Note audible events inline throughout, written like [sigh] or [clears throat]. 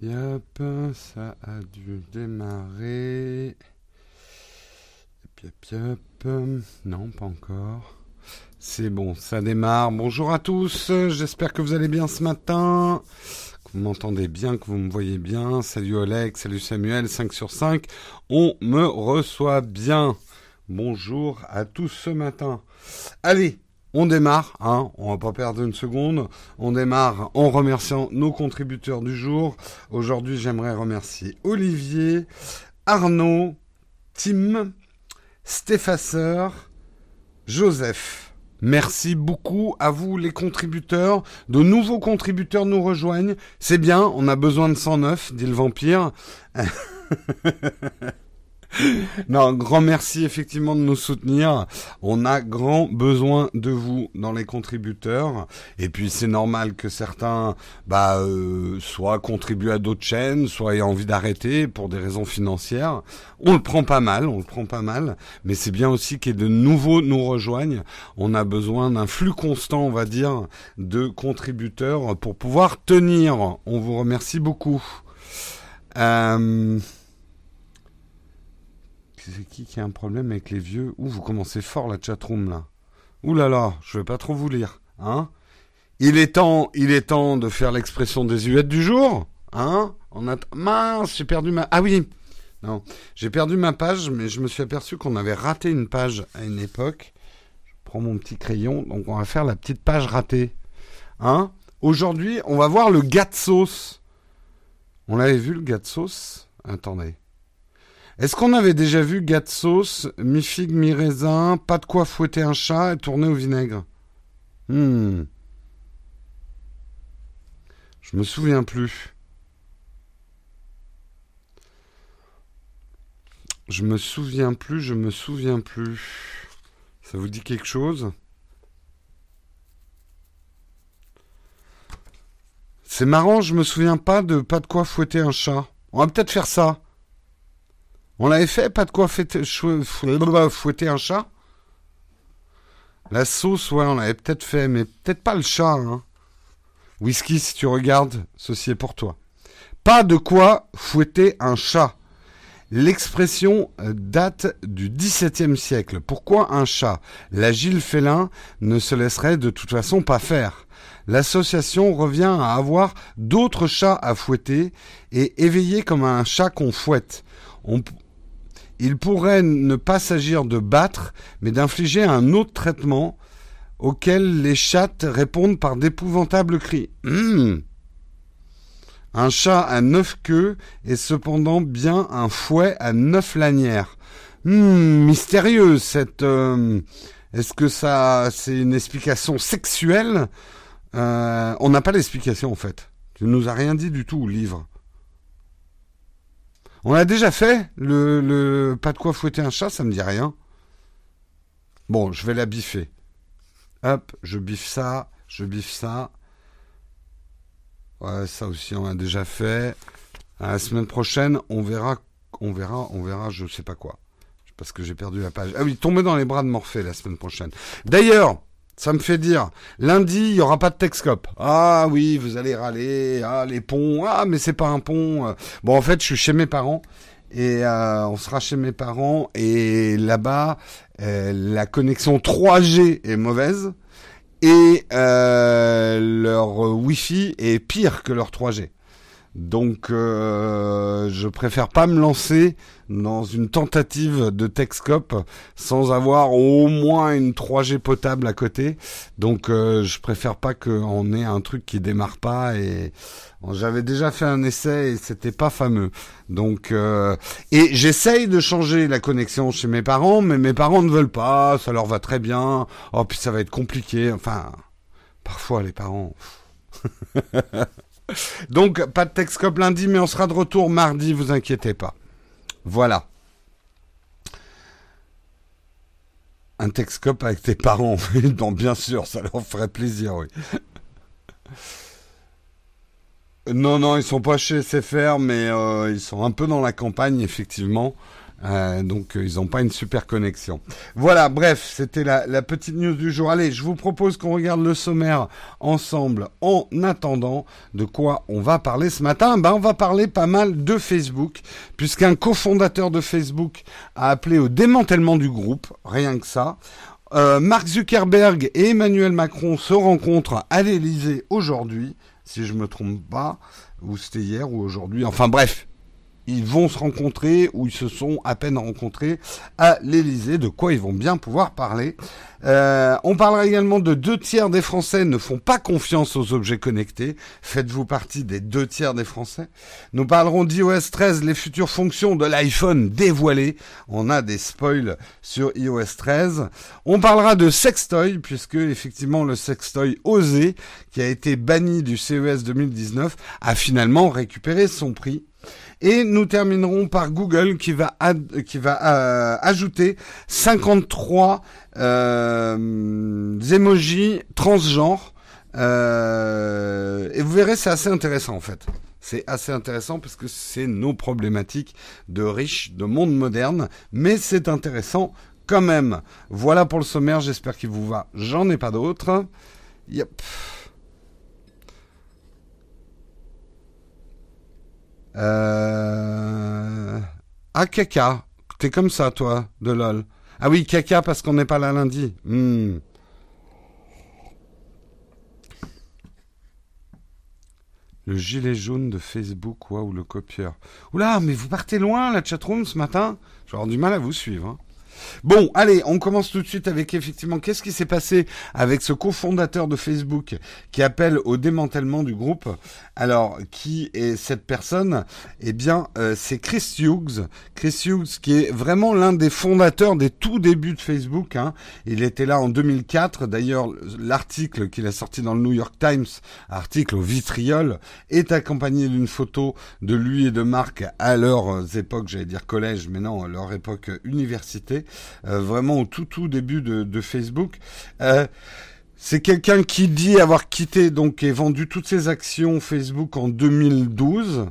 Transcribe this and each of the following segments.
Yep, ça a dû démarrer. Yep. Non, pas encore. C'est bon, ça démarre. Bonjour à tous, j'espère que vous allez bien ce matin. Que vous m'entendez bien, que vous me voyez bien. Salut Oleg, salut Samuel, 5 sur 5. On me reçoit bien. Bonjour à tous ce matin. Allez, on démarre, hein, on va pas perdre une seconde. On démarre en remerciant nos contributeurs du jour. Aujourd'hui, j'aimerais remercier Olivier, Arnaud, Tim, Stéphaseur, Joseph. Merci beaucoup à vous les contributeurs. De nouveaux contributeurs nous rejoignent. C'est bien, on a besoin de 109, dit le vampire. [laughs] [laughs] non, grand merci effectivement de nous soutenir. On a grand besoin de vous dans les contributeurs. Et puis c'est normal que certains, bah, euh, soit contribuent à d'autres chaînes, soit aient envie d'arrêter pour des raisons financières. On le prend pas mal, on le prend pas mal. Mais c'est bien aussi qu'il de nouveaux nous rejoignent. On a besoin d'un flux constant, on va dire, de contributeurs pour pouvoir tenir. On vous remercie beaucoup. Euh c'est qui qui a un problème avec les vieux Ouh, vous commencez fort la chatroom là. Ouh là là, je vais pas trop vous lire, hein Il est temps, il est temps de faire l'expression désuète du jour, hein On a mince, j'ai perdu ma Ah oui. Non, j'ai perdu ma page mais je me suis aperçu qu'on avait raté une page à une époque. Je prends mon petit crayon, donc on va faire la petite page ratée. Hein Aujourd'hui, on va voir le gâte sauce. On l'avait vu le gâte sauce? Attendez. Est-ce qu'on avait déjà vu gâte sauce, mi-figue, mi-raisin, pas de quoi fouetter un chat et tourner au vinaigre? Hmm. Je me souviens plus. Je me souviens plus, je me souviens plus. Ça vous dit quelque chose? C'est marrant, je me souviens pas de pas de quoi fouetter un chat. On va peut-être faire ça. On l'avait fait, pas de quoi fouetter, fouetter un chat La sauce, ouais, on l'avait peut-être fait, mais peut-être pas le chat. Hein. Whisky, si tu regardes, ceci est pour toi. Pas de quoi fouetter un chat. L'expression euh, date du XVIIe siècle. Pourquoi un chat? L'agile félin ne se laisserait de toute façon pas faire. L'association revient à avoir d'autres chats à fouetter et éveiller comme un chat qu'on fouette. Il pourrait ne pas s'agir de battre, mais d'infliger un autre traitement auquel les chattes répondent par d'épouvantables cris. Hum. Un chat à neuf queues est cependant bien un fouet à neuf lanières. Hum, mystérieux cette. Euh, est-ce que ça, c'est une explication sexuelle? Euh, On n'a pas l'explication en fait. Tu nous as rien dit du tout, au livre. On a déjà fait le, pas de quoi fouetter un chat, ça me dit rien. Bon, je vais la biffer. Hop, je biffe ça, je biffe ça. Ouais, ça aussi on a déjà fait. la semaine prochaine, on verra, on verra, on verra, je sais pas quoi. Parce que j'ai perdu la page. Ah oui, tomber dans les bras de Morphée la semaine prochaine. D'ailleurs, ça me fait dire, lundi, il n'y aura pas de Texcope. Ah oui, vous allez râler, ah les ponts, ah mais c'est pas un pont. Bon, en fait, je suis chez mes parents et euh, on sera chez mes parents et là-bas, euh, la connexion 3G est mauvaise et euh, leur Wi-Fi est pire que leur 3G. Donc, je préfère pas me lancer dans une tentative de Texcope sans avoir au moins une 3G potable à côté. Donc, euh, je préfère pas qu'on ait un truc qui démarre pas. Et j'avais déjà fait un essai et c'était pas fameux. Donc, euh, et j'essaye de changer la connexion chez mes parents, mais mes parents ne veulent pas. Ça leur va très bien. Oh, puis ça va être compliqué. Enfin, parfois les parents. [laughs] Donc, pas de Texcope lundi, mais on sera de retour mardi, vous inquiétez pas. Voilà. Un Texcope avec tes parents, [laughs] non, bien sûr, ça leur ferait plaisir, oui. Non, non, ils sont pas chez SFR, mais euh, ils sont un peu dans la campagne, effectivement. Euh, donc euh, ils n'ont pas une super connexion. Voilà, bref, c'était la, la, petite news du jour. Allez, je vous propose qu'on regarde le sommaire ensemble en attendant de quoi on va parler ce matin. Ben, on va parler pas mal de Facebook, puisqu'un cofondateur de Facebook a appelé au démantèlement du groupe, rien que ça. Euh, Mark Zuckerberg et Emmanuel Macron se rencontrent à l'Elysée aujourd'hui, si je me trompe pas, ou c'était hier ou aujourd'hui. Enfin bref, ils vont se rencontrer ou ils se sont à peine rencontrés à l'Elysée, de quoi ils vont bien pouvoir parler. Euh, on parlera également de deux tiers des Français ne font pas confiance aux objets connectés. Faites-vous partie des deux tiers des Français Nous parlerons d'iOS 13, les futures fonctions de l'iPhone dévoilées. On a des spoils sur iOS 13. On parlera de sextoy, puisque effectivement le sextoy osé, qui a été banni du CES 2019, a finalement récupéré son prix. Et nous terminerons par Google qui va, qui va euh, ajouter 53 euh, emojis transgenres. Euh, et vous verrez, c'est assez intéressant en fait. C'est assez intéressant parce que c'est nos problématiques de riches, de monde moderne, mais c'est intéressant quand même. Voilà pour le sommaire, j'espère qu'il vous va. J'en ai pas d'autres. Yep. Euh... Ah, caca. T'es comme ça, toi, de LOL. Ah oui, caca parce qu'on n'est pas là lundi. Hmm. Le gilet jaune de Facebook, ou le copieur. Oula, mais vous partez loin, la chatroom, ce matin Je vais avoir du mal à vous suivre. Hein. Bon, allez, on commence tout de suite avec effectivement qu'est-ce qui s'est passé avec ce cofondateur de Facebook qui appelle au démantèlement du groupe? Alors, qui est cette personne? Eh bien, euh, c'est Chris Hughes. Chris Hughes qui est vraiment l'un des fondateurs des tout débuts de Facebook. Hein. Il était là en 2004. D'ailleurs, l'article qu'il a sorti dans le New York Times, article au vitriol, est accompagné d'une photo de lui et de Marc à leurs époques, j'allais dire collège, mais non, à leur époque université. Euh, vraiment au tout tout début de, Facebook. Euh, c'est quelqu'un qui dit avoir quitté donc et vendu toutes ses actions Facebook en 2012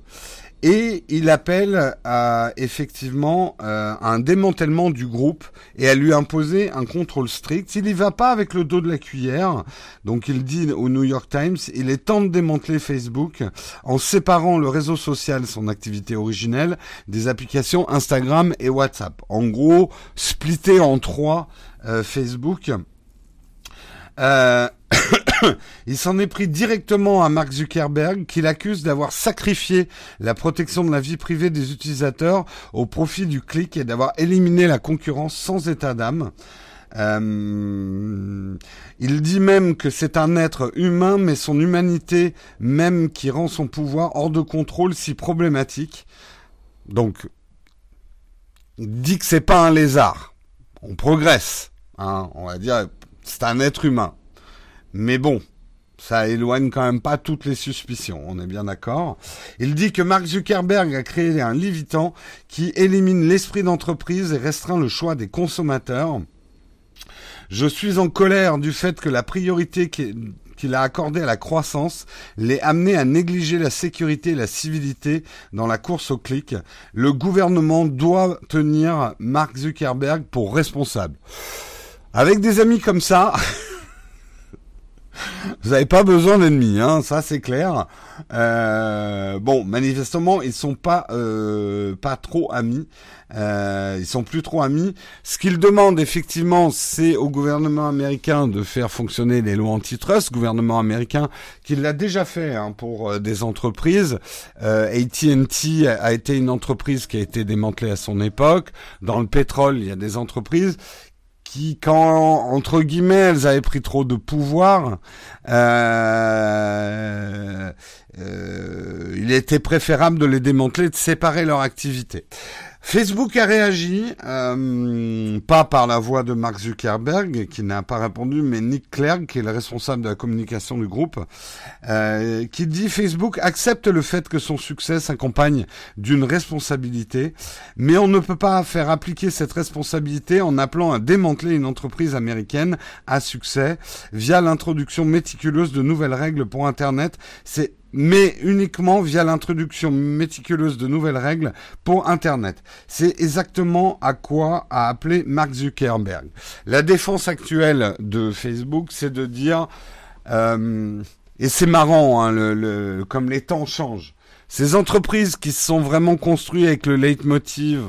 et il appelle à effectivement euh, un démantèlement du groupe et à lui imposer un contrôle strict. Il n'y va pas avec le dos de la cuillère. Donc il dit au New York Times, il est temps de démanteler Facebook en séparant le réseau social, son activité originelle, des applications Instagram et WhatsApp. En gros, splitter en trois euh, Facebook. Euh, [coughs] il s'en est pris directement à Mark Zuckerberg, qu'il accuse d'avoir sacrifié la protection de la vie privée des utilisateurs au profit du clic et d'avoir éliminé la concurrence sans état d'âme. Euh, il dit même que c'est un être humain, mais son humanité même qui rend son pouvoir hors de contrôle si problématique. Donc, il dit que c'est pas un lézard. On progresse, hein, on va dire, c'est un être humain. Mais bon, ça éloigne quand même pas toutes les suspicions, on est bien d'accord. Il dit que Mark Zuckerberg a créé un Livitan qui élimine l'esprit d'entreprise et restreint le choix des consommateurs. Je suis en colère du fait que la priorité qu'il a accordée à la croissance l'ait amené à négliger la sécurité et la civilité dans la course au clic. Le gouvernement doit tenir Mark Zuckerberg pour responsable. Avec des amis comme ça, [laughs] Vous n'avez pas besoin d'ennemis, hein, ça c'est clair. Euh, bon, manifestement, ils sont pas euh, pas trop amis. Euh, ils sont plus trop amis. Ce qu'ils demandent effectivement, c'est au gouvernement américain de faire fonctionner les lois antitrust. Gouvernement américain qui l'a déjà fait hein, pour euh, des entreprises. Euh, AT&T a été une entreprise qui a été démantelée à son époque. Dans le pétrole, il y a des entreprises qui, quand entre guillemets, elles avaient pris trop de pouvoir, euh, euh, il était préférable de les démanteler, de séparer leur activité. Facebook a réagi, euh, pas par la voix de Mark Zuckerberg, qui n'a pas répondu, mais Nick Clerc, qui est le responsable de la communication du groupe, euh, qui dit Facebook accepte le fait que son succès s'accompagne d'une responsabilité, mais on ne peut pas faire appliquer cette responsabilité en appelant à démanteler une entreprise américaine à succès via l'introduction méticuleuse de nouvelles règles pour Internet. C'est mais uniquement via l'introduction méticuleuse de nouvelles règles pour Internet. C'est exactement à quoi a appelé Mark Zuckerberg. La défense actuelle de Facebook, c'est de dire, euh, et c'est marrant, hein, le, comme les temps changent, ces entreprises qui se sont vraiment construites avec le leitmotiv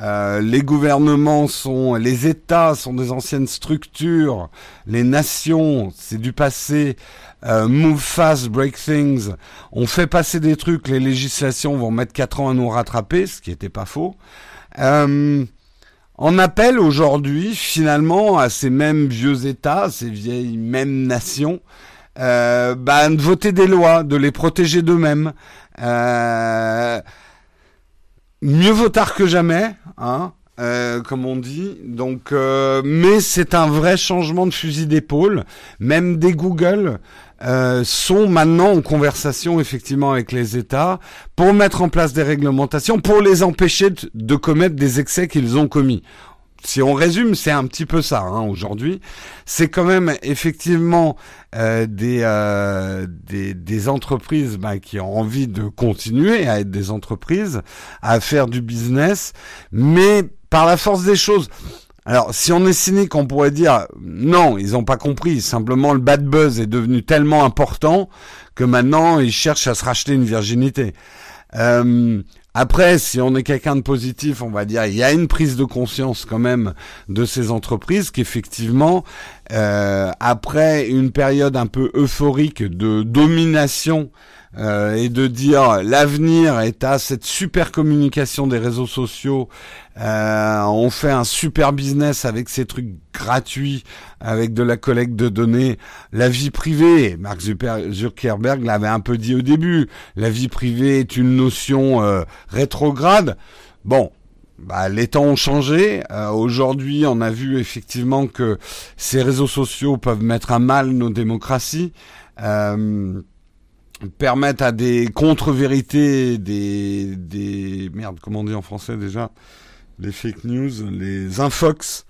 euh, les gouvernements sont, les États sont des anciennes structures, les nations, c'est du passé. Euh, move fast, break things. On fait passer des trucs, les législations vont mettre quatre ans à nous rattraper, ce qui n'était pas faux. Euh, on appelle aujourd'hui finalement à ces mêmes vieux États, ces vieilles mêmes nations, euh, bah, de voter des lois, de les protéger d'eux-mêmes. Euh, mieux vaut tard que jamais, hein, euh, comme on dit. Donc, euh, mais c'est un vrai changement de fusil d'épaule. Même des Google euh, sont maintenant en conversation effectivement avec les États pour mettre en place des réglementations pour les empêcher de commettre des excès qu'ils ont commis si on résume, c'est un petit peu ça hein, aujourd'hui. C'est quand même effectivement euh, des, euh, des, des entreprises bah, qui ont envie de continuer à être des entreprises, à faire du business, mais par la force des choses. Alors, si on est cynique, on pourrait dire non, ils n'ont pas compris. Simplement, le bad buzz est devenu tellement important que maintenant, ils cherchent à se racheter une virginité. Euh, après, si on est quelqu'un de positif, on va dire il y a une prise de conscience quand même de ces entreprises qu'effectivement, euh, après une période un peu euphorique de domination euh, et de dire l'avenir est à cette super communication des réseaux sociaux. Euh, on fait un super business avec ces trucs gratuits, avec de la collecte de données. La vie privée, Mark Zuckerberg l'avait un peu dit au début, la vie privée est une notion euh, rétrograde. Bon, bah, les temps ont changé. Aujourd'hui, on a vu effectivement que ces réseaux sociaux peuvent mettre à mal nos démocraties. Euh, permettent à des contre-vérités, des, des merde, comment on dit en français déjà, les fake news, les infox,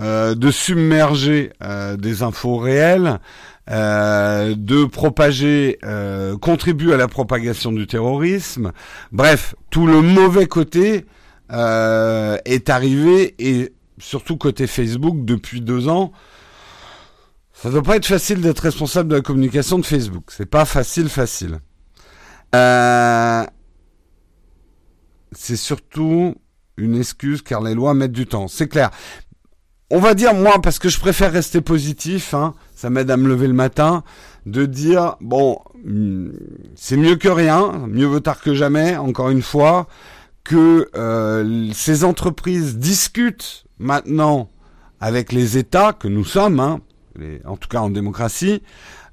euh, de submerger euh, des infos réelles, euh, de propager, euh, contribuer à la propagation du terrorisme. Bref, tout le mauvais côté euh, est arrivé et surtout côté Facebook depuis deux ans. Ça doit pas être facile d'être responsable de la communication de Facebook. C'est pas facile, facile. Euh, c'est surtout une excuse car les lois mettent du temps. C'est clair. On va dire moi parce que je préfère rester positif. Hein, ça m'aide à me lever le matin de dire bon, hmm, c'est mieux que rien, mieux vaut tard que jamais. Encore une fois que euh, ces entreprises discutent maintenant avec les États que nous sommes, hein, en tout cas en démocratie,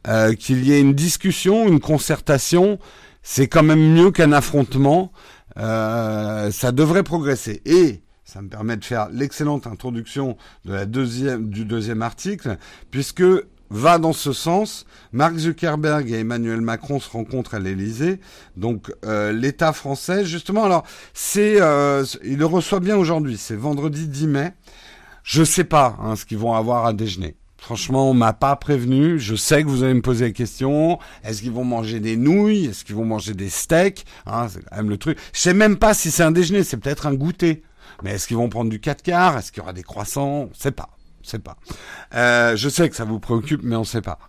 euh, qu'il y ait une discussion, une concertation, c'est quand même mieux qu'un affrontement. Euh, ça devrait progresser. Et ça me permet de faire l'excellente introduction de la deuxième, du deuxième article, puisque va dans ce sens. Mark Zuckerberg et Emmanuel Macron se rencontrent à l'Élysée. Donc euh, l'État français, justement, alors c'est, euh, il le reçoit bien aujourd'hui. C'est vendredi 10 mai. Je sais pas hein, ce qu'ils vont avoir à déjeuner. Franchement, on m'a pas prévenu. Je sais que vous allez me poser la question. Est-ce qu'ils vont manger des nouilles? Est-ce qu'ils vont manger des steaks? Hein, C'est quand même le truc. Je sais même pas si c'est un déjeuner. C'est peut-être un goûter. Mais est-ce qu'ils vont prendre du 4 quarts? Est-ce qu'il y aura des croissants? On sait pas. On sait pas. Euh, je sais que ça vous préoccupe, mais on sait pas.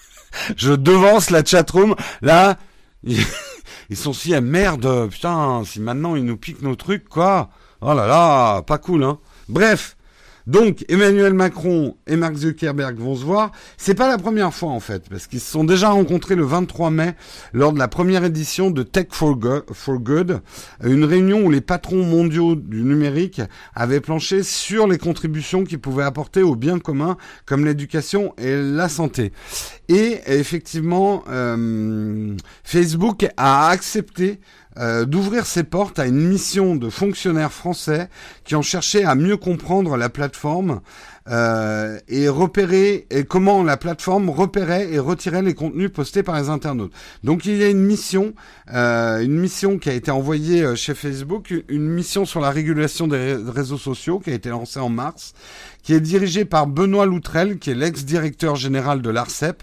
[laughs] je devance la chatroom. Là, [laughs] ils sont si à merde. Putain, si maintenant ils nous piquent nos trucs, quoi. Oh là là, pas cool, hein. Bref. Donc Emmanuel Macron et Mark Zuckerberg vont se voir. C'est pas la première fois en fait, parce qu'ils se sont déjà rencontrés le 23 mai lors de la première édition de Tech for Good, une réunion où les patrons mondiaux du numérique avaient planché sur les contributions qu'ils pouvaient apporter au bien commun comme l'éducation et la santé. Et effectivement, euh, Facebook a accepté euh, d'ouvrir ses portes à une mission de fonctionnaires français qui ont cherché à mieux comprendre la plateforme euh, et repérer et comment la plateforme repérait et retirait les contenus postés par les internautes. Donc il y a une mission, euh, une mission qui a été envoyée chez Facebook, une mission sur la régulation des réseaux sociaux qui a été lancée en mars, qui est dirigée par Benoît Loutrel, qui est l'ex-directeur général de l'ARCEP.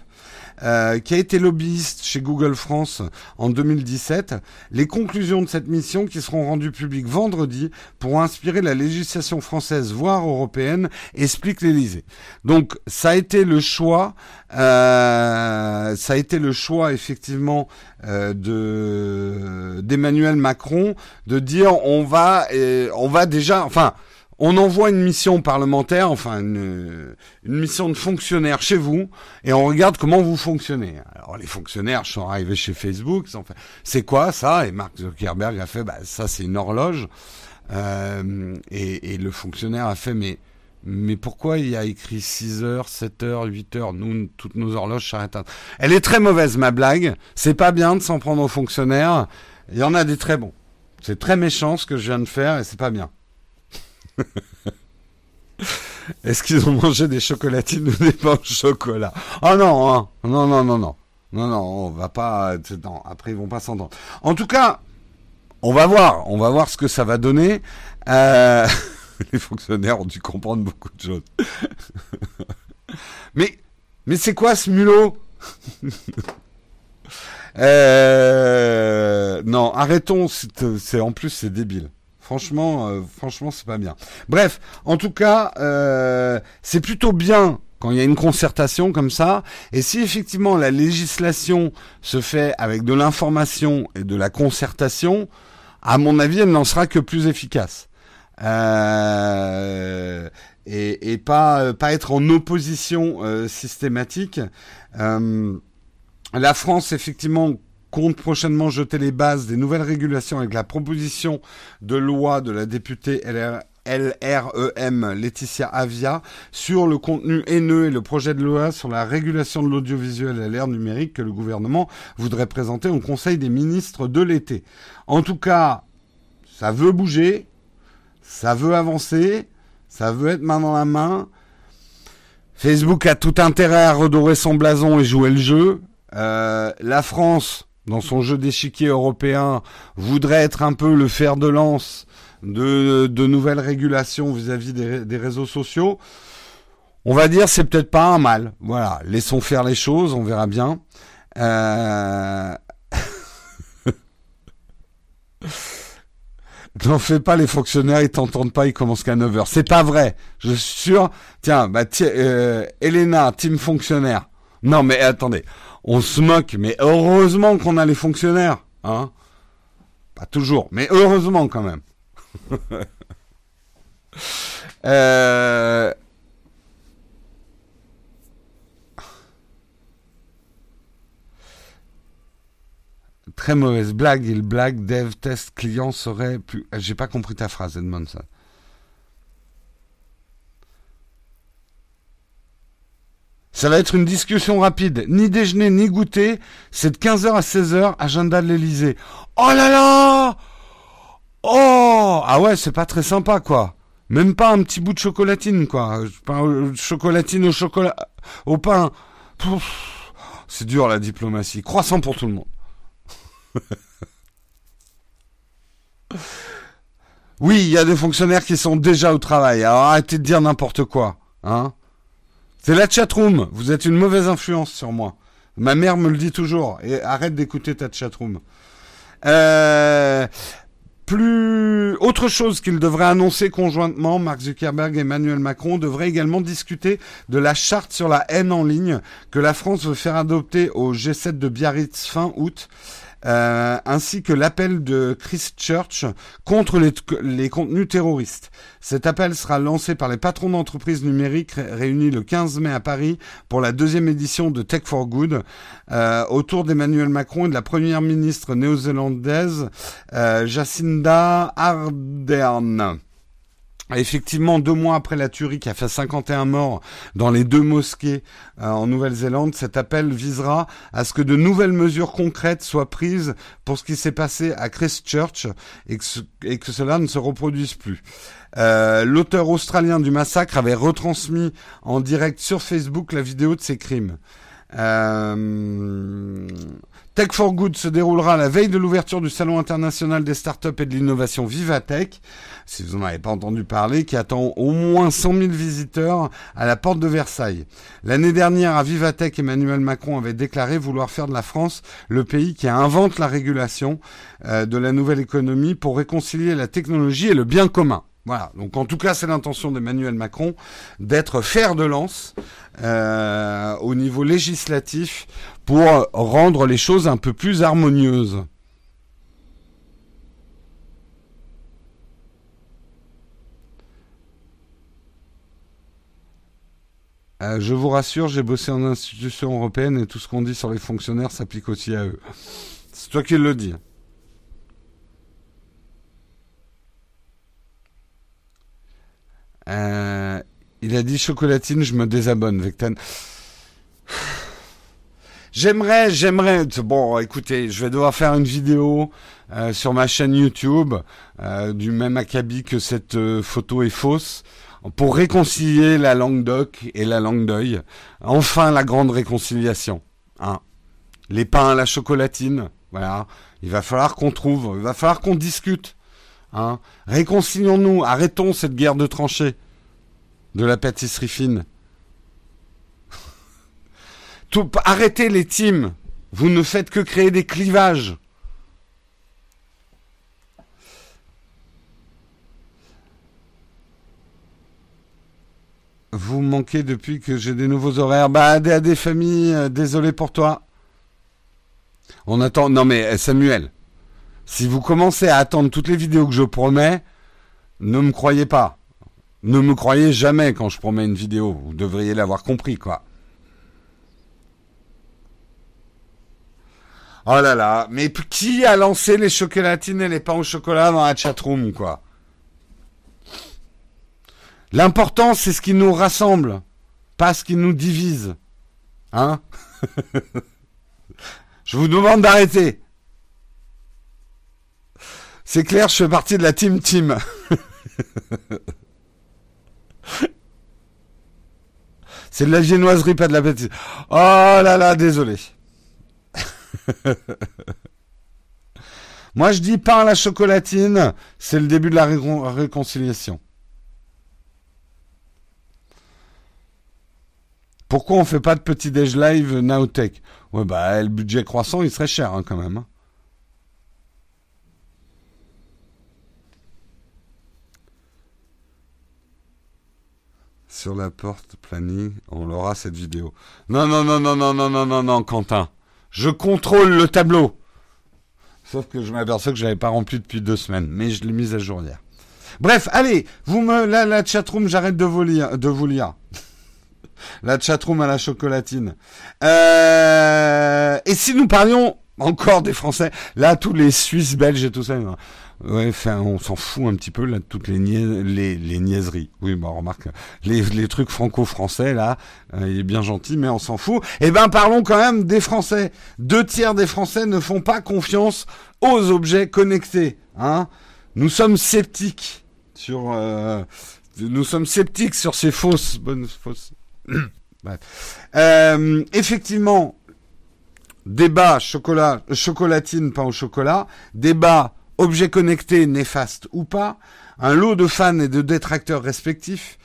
Euh, qui a été lobbyiste chez Google France en 2017. Les conclusions de cette mission, qui seront rendues publiques vendredi, pour inspirer la législation française, voire européenne, explique l'Élysée. Donc, ça a été le choix, euh, ça a été le choix effectivement euh, de d'Emmanuel Macron de dire on va, on va déjà, enfin on envoie une mission parlementaire, enfin une, mission de fonctionnaires chez vous, et on regarde comment vous fonctionnez. Alors les fonctionnaires sont arrivés chez Facebook, fait c'est quoi ça? Et Mark Zuckerberg a fait bah ça c'est une horloge, euh, et, le fonctionnaire a fait mais mais pourquoi il y a écrit 6 heures, 7 heures, 8 heures? Nous, toutes nos horloges s'arrêtent. Elle est très mauvaise, ma blague. C'est pas bien de s'en prendre aux fonctionnaires. Il y en a des très bons. C'est très méchant ce que je viens de faire et c'est pas bien. [laughs] Est-ce qu'ils ont mangé des chocolatines ou des pains au chocolat? Oh non, hein. non, non, non, non. Non, non, on va pas. Non, après, ils vont pas s'entendre. En tout cas, on va voir. On va voir ce que ça va donner. Euh, [laughs] les fonctionnaires ont dû comprendre beaucoup de choses. [laughs] mais, mais c'est quoi ce mulot? Euh, Non, arrêtons. C'est en plus c'est débile. Franchement, euh, franchement, c'est pas bien. Bref, en tout cas, euh, c'est plutôt bien quand il y a une concertation comme ça. Et si effectivement la législation se fait avec de l'information et de la concertation, à mon avis, elle n'en sera que plus efficace. Euh, et, pas pas être en opposition systématique. la France, effectivement, compte prochainement jeter les bases des nouvelles régulations avec la proposition de loi de la députée LREM Laetitia Avia sur le contenu haineux et le projet de loi sur la régulation de l'audiovisuel à l'ère numérique que le gouvernement voudrait présenter au Conseil des ministres de l'été. En tout cas, ça veut bouger, ça veut avancer, ça veut être main dans la main. Facebook a tout intérêt à redorer son blason et jouer le jeu. Euh, la France dans son jeu d'échiquier européen, voudrait être un peu le fer de lance de, nouvelles régulations vis-à-vis des, réseaux sociaux, on va dire c'est peut-être pas un mal. Voilà, laissons faire les choses, on verra bien. Euh... [laughs] N'en fais pas, les fonctionnaires, ils t'entendent pas, ils commencent qu'à 9h. C'est pas vrai. Je suis sûr. Tiens, bah, euh, Elena, team fonctionnaire. Non, mais attendez on se moque, mais heureusement qu'on a les fonctionnaires, hein. Pas toujours, mais heureusement quand même. [laughs] Euh, très mauvaise blague, il blague, dev, test, client serait plus... J'ai pas compris ta phrase, Edmond, ça. Ça va être une discussion rapide. Ni déjeuner, ni goûter. C'est de 15h à 16h, agenda de l'Elysée. Oh là là Oh Ah ouais, c'est pas très sympa, quoi. Même pas un petit bout de chocolatine, quoi. Chocolatine au chocolat... au pain. C'est dur, la diplomatie. Croissant pour tout le monde. [laughs] oui, il y a des fonctionnaires qui sont déjà au travail. Alors arrêtez de dire n'importe quoi. Hein c'est la chatroom. Vous êtes une mauvaise influence sur moi. Ma mère me le dit toujours. Et arrête d'écouter ta chatroom. Euh, plus autre chose qu'il devrait annoncer conjointement, Mark Zuckerberg et Emmanuel Macron devraient également discuter de la charte sur la haine en ligne que la France veut faire adopter au G7 de Biarritz fin août. Euh, ainsi que l'appel de Christchurch contre les, contenus terroristes. Cet appel sera lancé par les patrons d'entreprises numériques réunis le 15 mai à Paris pour la deuxième édition de Tech for Good, euh, autour d'Emmanuel Macron et de la première ministre néo-zélandaise euh, Jacinda Ardern. Effectivement, deux mois après la tuerie qui a fait 51 morts dans les deux mosquées euh, en Nouvelle-Zélande, cet appel visera à ce que de nouvelles mesures concrètes soient prises pour ce qui s'est passé à Christchurch et que, cela ne se reproduise plus. Euh, L'auteur australien du massacre avait retransmis en direct sur Facebook la vidéo de ses crimes. Euh, Tech for Good se déroulera la veille de l'ouverture du Salon international des startups et de l'innovation Vivatech, si vous n'en avez pas entendu parler, qui attend au moins 100 000 visiteurs à la porte de Versailles. L'année dernière, à Vivatech, Emmanuel Macron avait déclaré vouloir faire de la France le pays qui invente la régulation euh, de la nouvelle économie pour réconcilier la technologie et le bien commun. Voilà, donc en tout cas c'est l'intention d'Emmanuel Macron d'être fer de lance euh, au niveau législatif pour rendre les choses un peu plus harmonieuses. Euh, je vous rassure, j'ai bossé en institution européenne et tout ce qu'on dit sur les fonctionnaires s'applique aussi à eux. C'est toi qui le dis. Euh, il a dit chocolatine, je me désabonne, Vectan. J'aimerais, j'aimerais. Bon, écoutez, je vais devoir faire une vidéo euh, sur ma chaîne YouTube euh, du même acabit que cette photo est fausse pour réconcilier la langue d'oc et la langue d'œil. Enfin, la grande réconciliation. Hein. Les pains à la chocolatine. Voilà. Il va falloir qu'on trouve. Il va falloir qu'on discute. Hein. Réconcilions-nous. Arrêtons cette guerre de tranchées de la pâtisserie fine. [laughs] Arrêtez les teams. Vous ne faites que créer des clivages. Vous manquez depuis que j'ai des nouveaux horaires. Bah, à des familles, euh, désolé pour toi. On attend. Non mais euh, Samuel, si vous commencez à attendre toutes les vidéos que je promets, ne me croyez pas. Ne me croyez jamais quand je promets une vidéo. Vous devriez l'avoir compris, quoi. Oh là là, mais qui a lancé les chocolatines et les pains au chocolat dans la chatroom, quoi? L'important, c'est ce qui nous rassemble, pas ce qui nous divise. Hein? [laughs] Je vous demande d'arrêter. C'est clair, je fais partie de la team team. C'est de la génoiserie, pas de la bêtise. Oh là là, désolé. Moi, je dis pain à la chocolatine, c'est le début de la réconciliation. Pourquoi on fait pas de petit déj live Nowtech? Ouais, bah, le budget croissant, il serait cher hein, quand même. Sur la porte planning, on aura cette vidéo. Non, non, non, non, non, non, non, non, non, Quentin. Je contrôle le tableau. Sauf que je m'aperçois que je l'avais pas rempli depuis deux semaines, mais je l'ai mis à jour hier. Bref, allez, vous me, la, la chatroom, j'arrête de vous lire, de vous lire. [laughs] la chatroom à la chocolatine. Euh, et si nous parlions encore des Français, là, tous les Suisses, Belges et tout ça, Ouais, enfin, on s'en fout un petit peu là, toutes les, les, les niaiseries. Oui, bon, remarque, les, les trucs franco-français là, euh, il est bien gentil, mais on s'en fout. Eh ben, parlons quand même des Français. Deux tiers des Français ne font pas confiance aux objets connectés. Hein nous sommes sceptiques sur, euh, nous sommes sceptiques sur ces fausses, bonnes fausses. [coughs] euh, effectivement, débat chocolat, chocolatine, pas au chocolat, débat Objet connecté néfaste ou pas, un lot de fans et de détracteurs respectifs.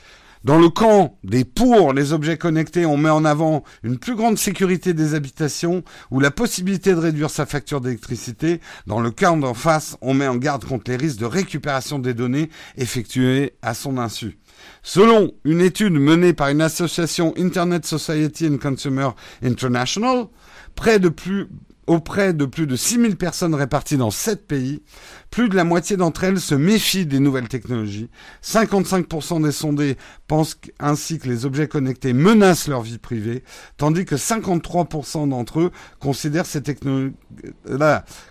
Dans le camp des pour les objets connectés, on met en avant une plus grande sécurité des habitations ou la possibilité de réduire sa facture d'électricité. Dans le camp d'en face, on met en garde contre les risques de récupération des données effectuées à son insu. Selon une étude menée par une association Internet Society and Consumer International, près de plus, auprès de plus de 6000 personnes réparties dans 7 pays. Plus de la moitié d'entre elles se méfient des nouvelles technologies. 55% des sondés pensent ainsi que les objets connectés menacent leur vie privée, tandis que 53% d'entre eux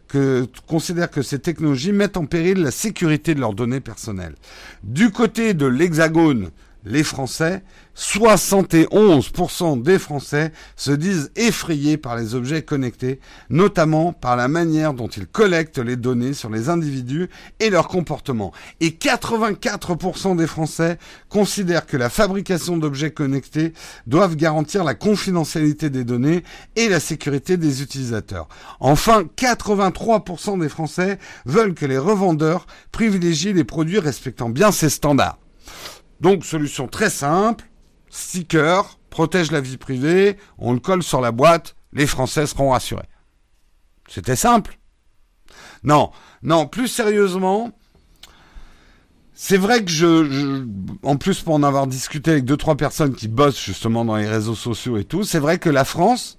que, considèrent que ces technologies mettent en péril la sécurité de leurs données personnelles. Du côté de l'Hexagone, les Français, 71% des Français se disent effrayés par les objets connectés, notamment par la manière dont ils collectent les données sur les individus et leur comportement. Et 84% des Français considèrent que la fabrication d'objets connectés doivent garantir la confidentialité des données et la sécurité des utilisateurs. Enfin, 83% des Français veulent que les revendeurs privilégient les produits respectant bien ces standards. Donc, solution très simple, sticker, protège la vie privée, on le colle sur la boîte, les Français seront rassurés. C'était simple. Non, non, plus sérieusement, c'est vrai que je, en plus pour en avoir discuté avec deux trois personnes qui bossent justement dans les réseaux sociaux et tout, c'est vrai que la France,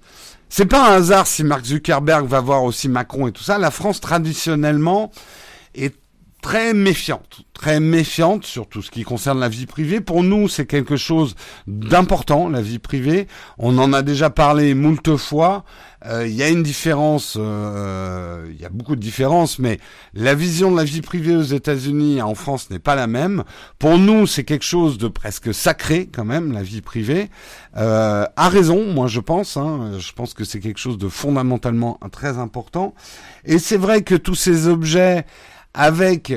c'est pas un hasard si Mark Zuckerberg va voir aussi Macron et tout ça. La France traditionnellement est très méfiante, très méfiante sur tout ce qui concerne la vie privée. Pour nous, c'est quelque chose d'important, la vie privée. On en a déjà parlé moult fois. Euh, il y a une différence, euh, il y a beaucoup de différences, mais la vision de la vie privée aux États-Unis et en France n'est pas la même. Pour nous, c'est quelque chose de presque sacré quand même, la vie privée. Euh, a raison, moi je pense. Hein, je pense que c'est quelque chose de fondamentalement très important. Et c'est vrai que tous ces objets avec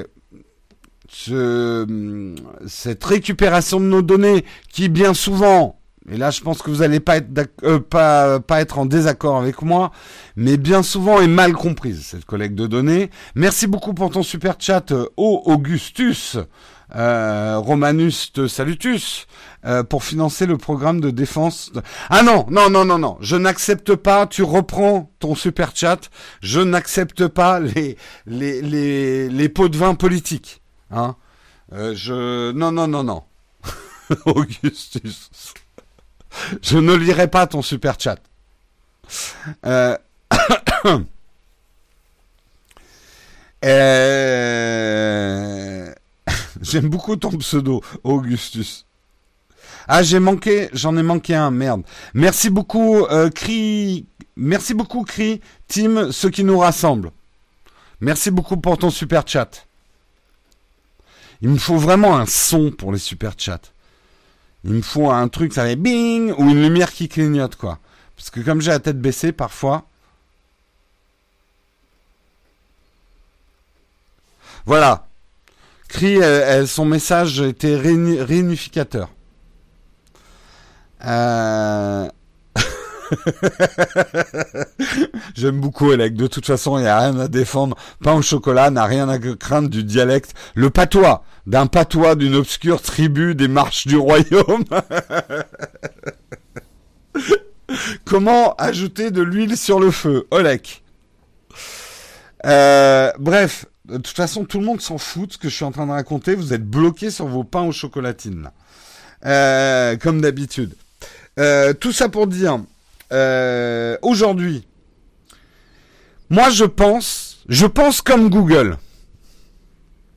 ce, cette récupération de nos données qui bien souvent, et là je pense que vous n'allez pas être euh, pas, pas être en désaccord avec moi, mais bien souvent est mal comprise cette collecte de données. Merci beaucoup pour ton super chat, euh, Augustus. Euh, Romanus Salutus euh, pour financer le programme de défense. Ah non, non, non, non, non, je n'accepte pas. Tu reprends ton super chat. Je n'accepte pas les les les les pots de vin politiques. Hein euh, je non non non non. [laughs] Augustus, je ne lirai pas ton super chat. Euh... [coughs] euh... J'aime beaucoup ton pseudo, Augustus. Ah, j'ai manqué, j'en ai manqué un, merde. Merci beaucoup, euh, Cri. Merci beaucoup, Cri, Team, ce qui nous rassemble. Merci beaucoup pour ton super chat. Il me faut vraiment un son pour les super chats. Il me faut un truc, ça fait bing, ou une lumière qui clignote, quoi. Parce que comme j'ai la tête baissée, parfois. Voilà. Cri, son message était réunificateur. Euh... [laughs] J'aime beaucoup Alec. De toute façon, il n'y a rien à défendre. Pain au chocolat n'a rien à craindre du dialecte. Le patois, d'un patois d'une obscure tribu des marches du royaume. [laughs] Comment ajouter de l'huile sur le feu Olek. Euh, bref, de toute façon, tout le monde s'en fout de ce que je suis en train de raconter. Vous êtes bloqués sur vos pains aux chocolatines. Euh, comme d'habitude. Euh, tout ça pour dire, euh, aujourd'hui, moi je pense, je pense comme Google.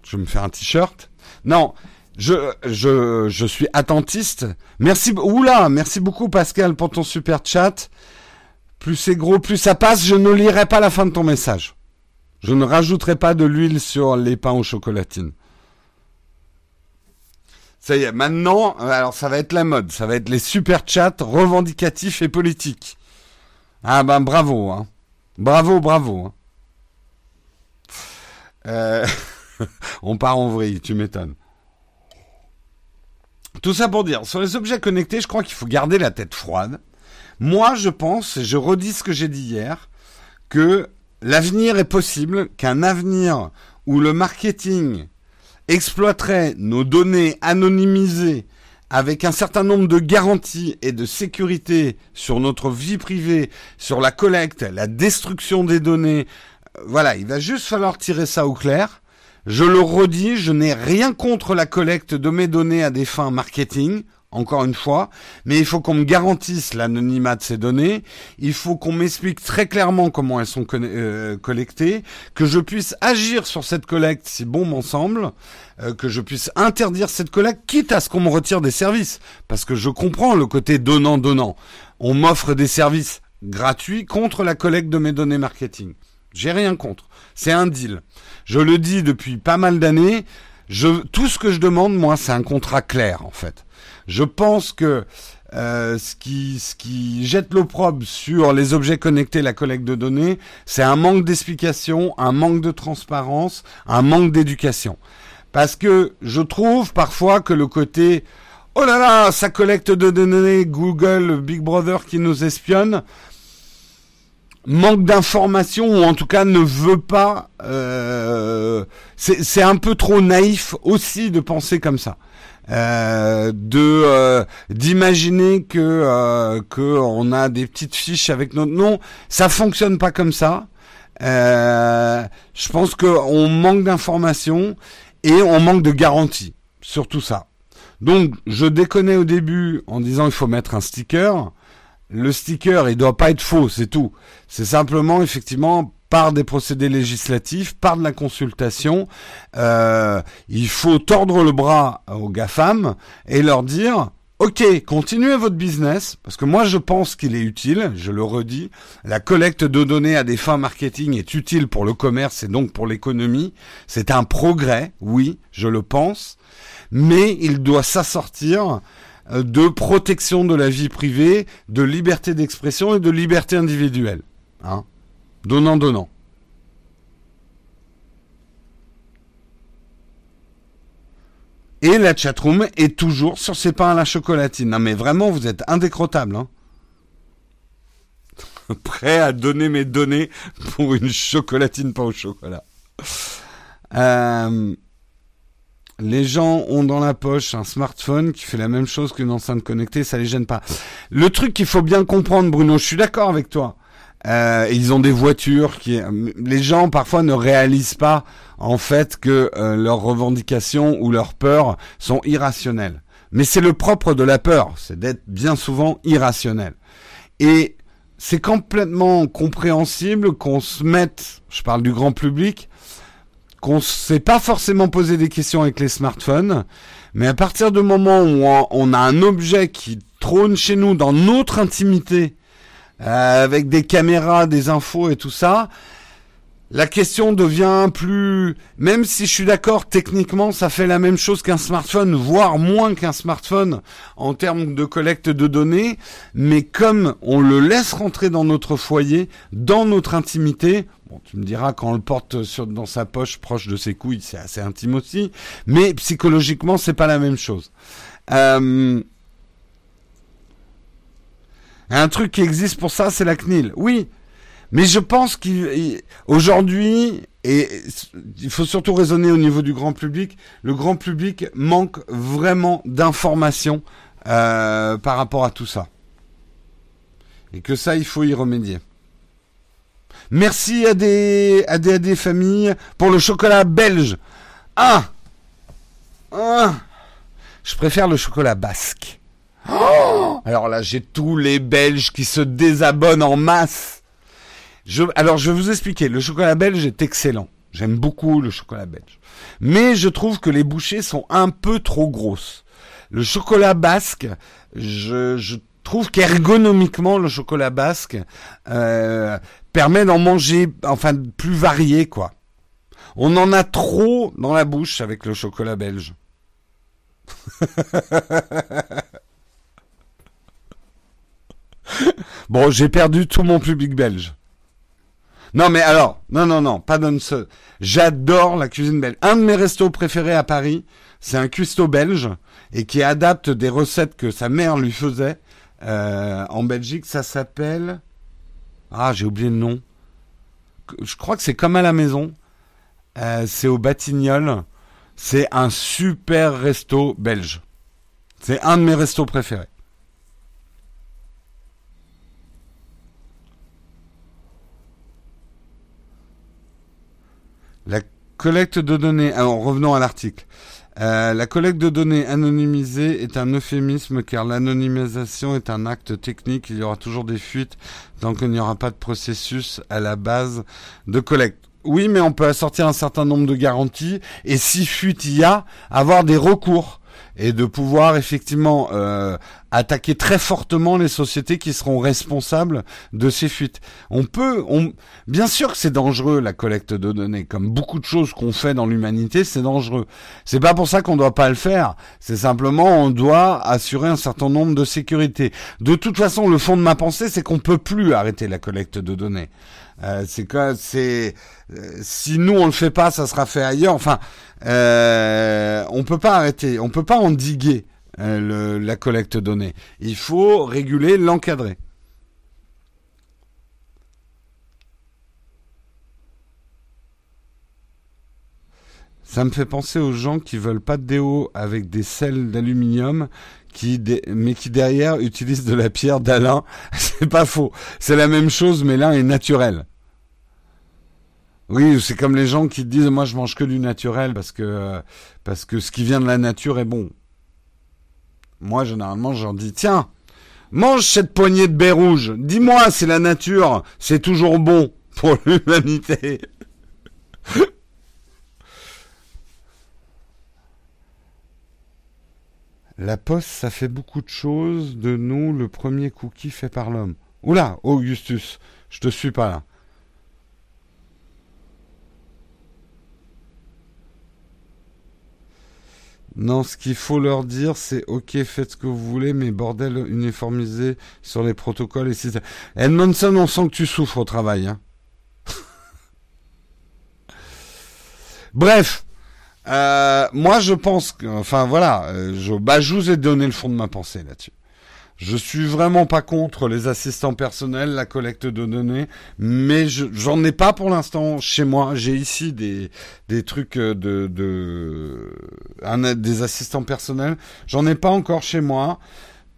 Je vais me faire un t-shirt. Non, je, je, je suis attentiste. Merci, oula, merci beaucoup Pascal pour ton super chat. Plus c'est gros, plus ça passe. Je ne lirai pas la fin de ton message. Je ne rajouterai pas de l'huile sur les pains aux chocolatines. Ça y est, maintenant, euh, alors ça va être la mode, ça va être les super chats revendicatifs et politiques. Ah ben bravo, hein. Bravo, bravo. Hein. Euh, [laughs] on part en vrille, tu m'étonnes. Tout ça pour dire, sur les objets connectés, je crois qu'il faut garder la tête froide. Moi, je pense, et je redis ce que j'ai dit hier, que l'avenir est possible, qu'un avenir où le marketing exploiterait nos données anonymisées avec un certain nombre de garanties et de sécurité sur notre vie privée, sur la collecte, la destruction des données, euh, voilà, il va juste falloir tirer ça au clair. Je le redis, je n'ai rien contre la collecte de mes données à des fins marketing encore une fois, mais il faut qu'on me garantisse l'anonymat de ces données, il faut qu'on m'explique très clairement comment elles sont euh, collectées, que je puisse agir sur cette collecte si bon m'en semble, euh, que je puisse interdire cette collecte, quitte à ce qu'on me retire des services, parce que je comprends le côté donnant-donnant. On m'offre des services gratuits contre la collecte de mes données marketing. J'ai rien contre. C'est un deal. Je le dis depuis pas mal d'années. Tout ce que je demande, moi, c'est un contrat clair, en fait. Je pense que euh, ce qui jette l'opprobre sur les objets connectés, la collecte de données, c'est un manque d'explication, un manque de transparence, un manque d'éducation. Parce que je trouve parfois que le côté oh là là, ça collecte de données, Google, Big Brother qui nous espionne, manque d'information ou en tout cas ne veut pas. Euh, c'est un peu trop naïf aussi de penser comme ça. Euh, de euh, d'imaginer que euh, que on a des petites fiches avec notre nom, ça fonctionne pas comme ça. je pense qu'on manque d'informations et on manque de garantie sur tout ça. Donc je déconnais au début en disant il faut mettre un sticker. Le sticker, il doit pas être faux, c'est tout. C'est simplement effectivement par des procédés législatifs, par de la consultation, euh, il faut tordre le bras aux GAFAM et leur dire Ok, continuez votre business, parce que moi je pense qu'il est utile, je le redis, la collecte de données à des fins marketing est utile pour le commerce et donc pour l'économie, c'est un progrès, oui, je le pense, mais il doit s'assortir euh, de protection de la vie privée, de liberté d'expression et de liberté individuelle. Hein Donnant, donnant. Et la chatroom est toujours sur ses pains à la chocolatine. Non mais vraiment, vous êtes indécrottable. Hein [laughs] Prêt à donner mes données pour une chocolatine pas au chocolat. Euh, les gens ont dans la poche un smartphone qui fait la même chose qu'une enceinte connectée, ça les gêne pas. Le truc qu'il faut bien comprendre, Bruno, je suis d'accord avec toi. Euh, ils ont des voitures qui, les gens parfois ne réalisent pas en fait que euh, leurs revendications ou leurs peurs sont irrationnelles. Mais c'est le propre de la peur, c'est d'être bien souvent irrationnel. Et c'est complètement compréhensible qu'on se mette, je parle du grand public, qu'on ne s'est pas forcément posé des questions avec les smartphones, mais à partir du moment où on a un objet qui trône chez nous dans notre intimité, euh, avec des caméras, des infos et tout ça, la question devient plus, même si je suis d'accord, techniquement, ça fait la même chose qu'un smartphone, voire moins qu'un smartphone en termes de collecte de données, mais comme on le laisse rentrer dans notre foyer, dans notre intimité, bon, tu me diras quand on le porte sur, dans sa poche proche de ses couilles, c'est assez intime aussi, mais psychologiquement, c'est pas la même chose. Euh, un truc qui existe pour ça, c'est la CNIL. Oui, mais je pense qu'aujourd'hui, et il faut surtout raisonner au niveau du grand public, le grand public manque vraiment d'informations euh, par rapport à tout ça. Et que ça, il faut y remédier. Merci à des, à des, à des familles pour le chocolat belge. Ah, ah Je préfère le chocolat basque. Oh alors là, j'ai tous les Belges qui se désabonnent en masse. Je, alors, je vais vous expliquer. Le chocolat belge est excellent. J'aime beaucoup le chocolat belge. Mais je trouve que les bouchées sont un peu trop grosses. Le chocolat basque, je, je trouve qu'ergonomiquement, le chocolat basque euh, permet d'en manger, enfin, plus varié, quoi. On en a trop dans la bouche avec le chocolat belge. [laughs] [laughs] bon, j'ai perdu tout mon public belge. Non, mais alors, non, non, non, pas seul. J'adore la cuisine belge. Un de mes restos préférés à Paris, c'est un cuistot belge et qui adapte des recettes que sa mère lui faisait euh, en Belgique. Ça s'appelle. Ah, j'ai oublié le nom. Je crois que c'est comme à la maison. Euh, c'est au Batignolles. C'est un super resto belge. C'est un de mes restos préférés. La collecte de données, alors revenons à l'article. Euh, la collecte de données anonymisées est un euphémisme car l'anonymisation est un acte technique. Il y aura toujours des fuites tant qu'il n'y aura pas de processus à la base de collecte. Oui, mais on peut assortir un certain nombre de garanties et si fuite il y a, avoir des recours et de pouvoir effectivement euh, attaquer très fortement les sociétés qui seront responsables de ces fuites. On peut, bien sûr que c'est dangereux la collecte de données, comme beaucoup de choses qu'on fait dans l'humanité, c'est dangereux. C'est pas pour ça qu'on doit pas le faire. C'est simplement on doit assurer un certain nombre de sécurités. De toute façon, le fond de ma pensée, c'est qu'on peut plus arrêter la collecte de données. Euh, c'est quoi C'est euh, si nous on le fait pas, ça sera fait ailleurs. Enfin, euh, on peut pas arrêter, on peut pas endiguer la collecte de données. Il faut réguler, l'encadrer. Ça me fait penser aux gens qui veulent pas de déo avec des sels d'aluminium, mais qui derrière utilisent de la pierre d'Alain. [laughs] C'est pas faux. C'est la même chose, mais l'un est naturel. Oui, c'est comme les gens qui disent moi je mange que du naturel parce que parce que ce qui vient de la nature est bon. Moi généralement j'en dis tiens, mange cette poignée de baies rouges. Dis-moi, c'est la nature, c'est toujours bon pour [laughs] l'humanité. La poste, ça fait beaucoup de choses. De nous, le premier cookie fait par l'homme. Oula, Augustus, je te suis pas là. Non, ce qu'il faut leur dire, c'est ok, faites ce que vous voulez, mais bordel, uniformisé sur les protocoles et systèmes. Edmondson, on sent que tu souffres au travail. Hein. [laughs] Bref, euh, moi je pense que, enfin voilà, euh, je, bah, je vous ai donné le fond de ma pensée là-dessus. Je suis vraiment pas contre les assistants personnels, la collecte de données, mais j'en ai pas pour l'instant chez moi. J'ai ici des des trucs de de un, des assistants personnels. J'en ai pas encore chez moi.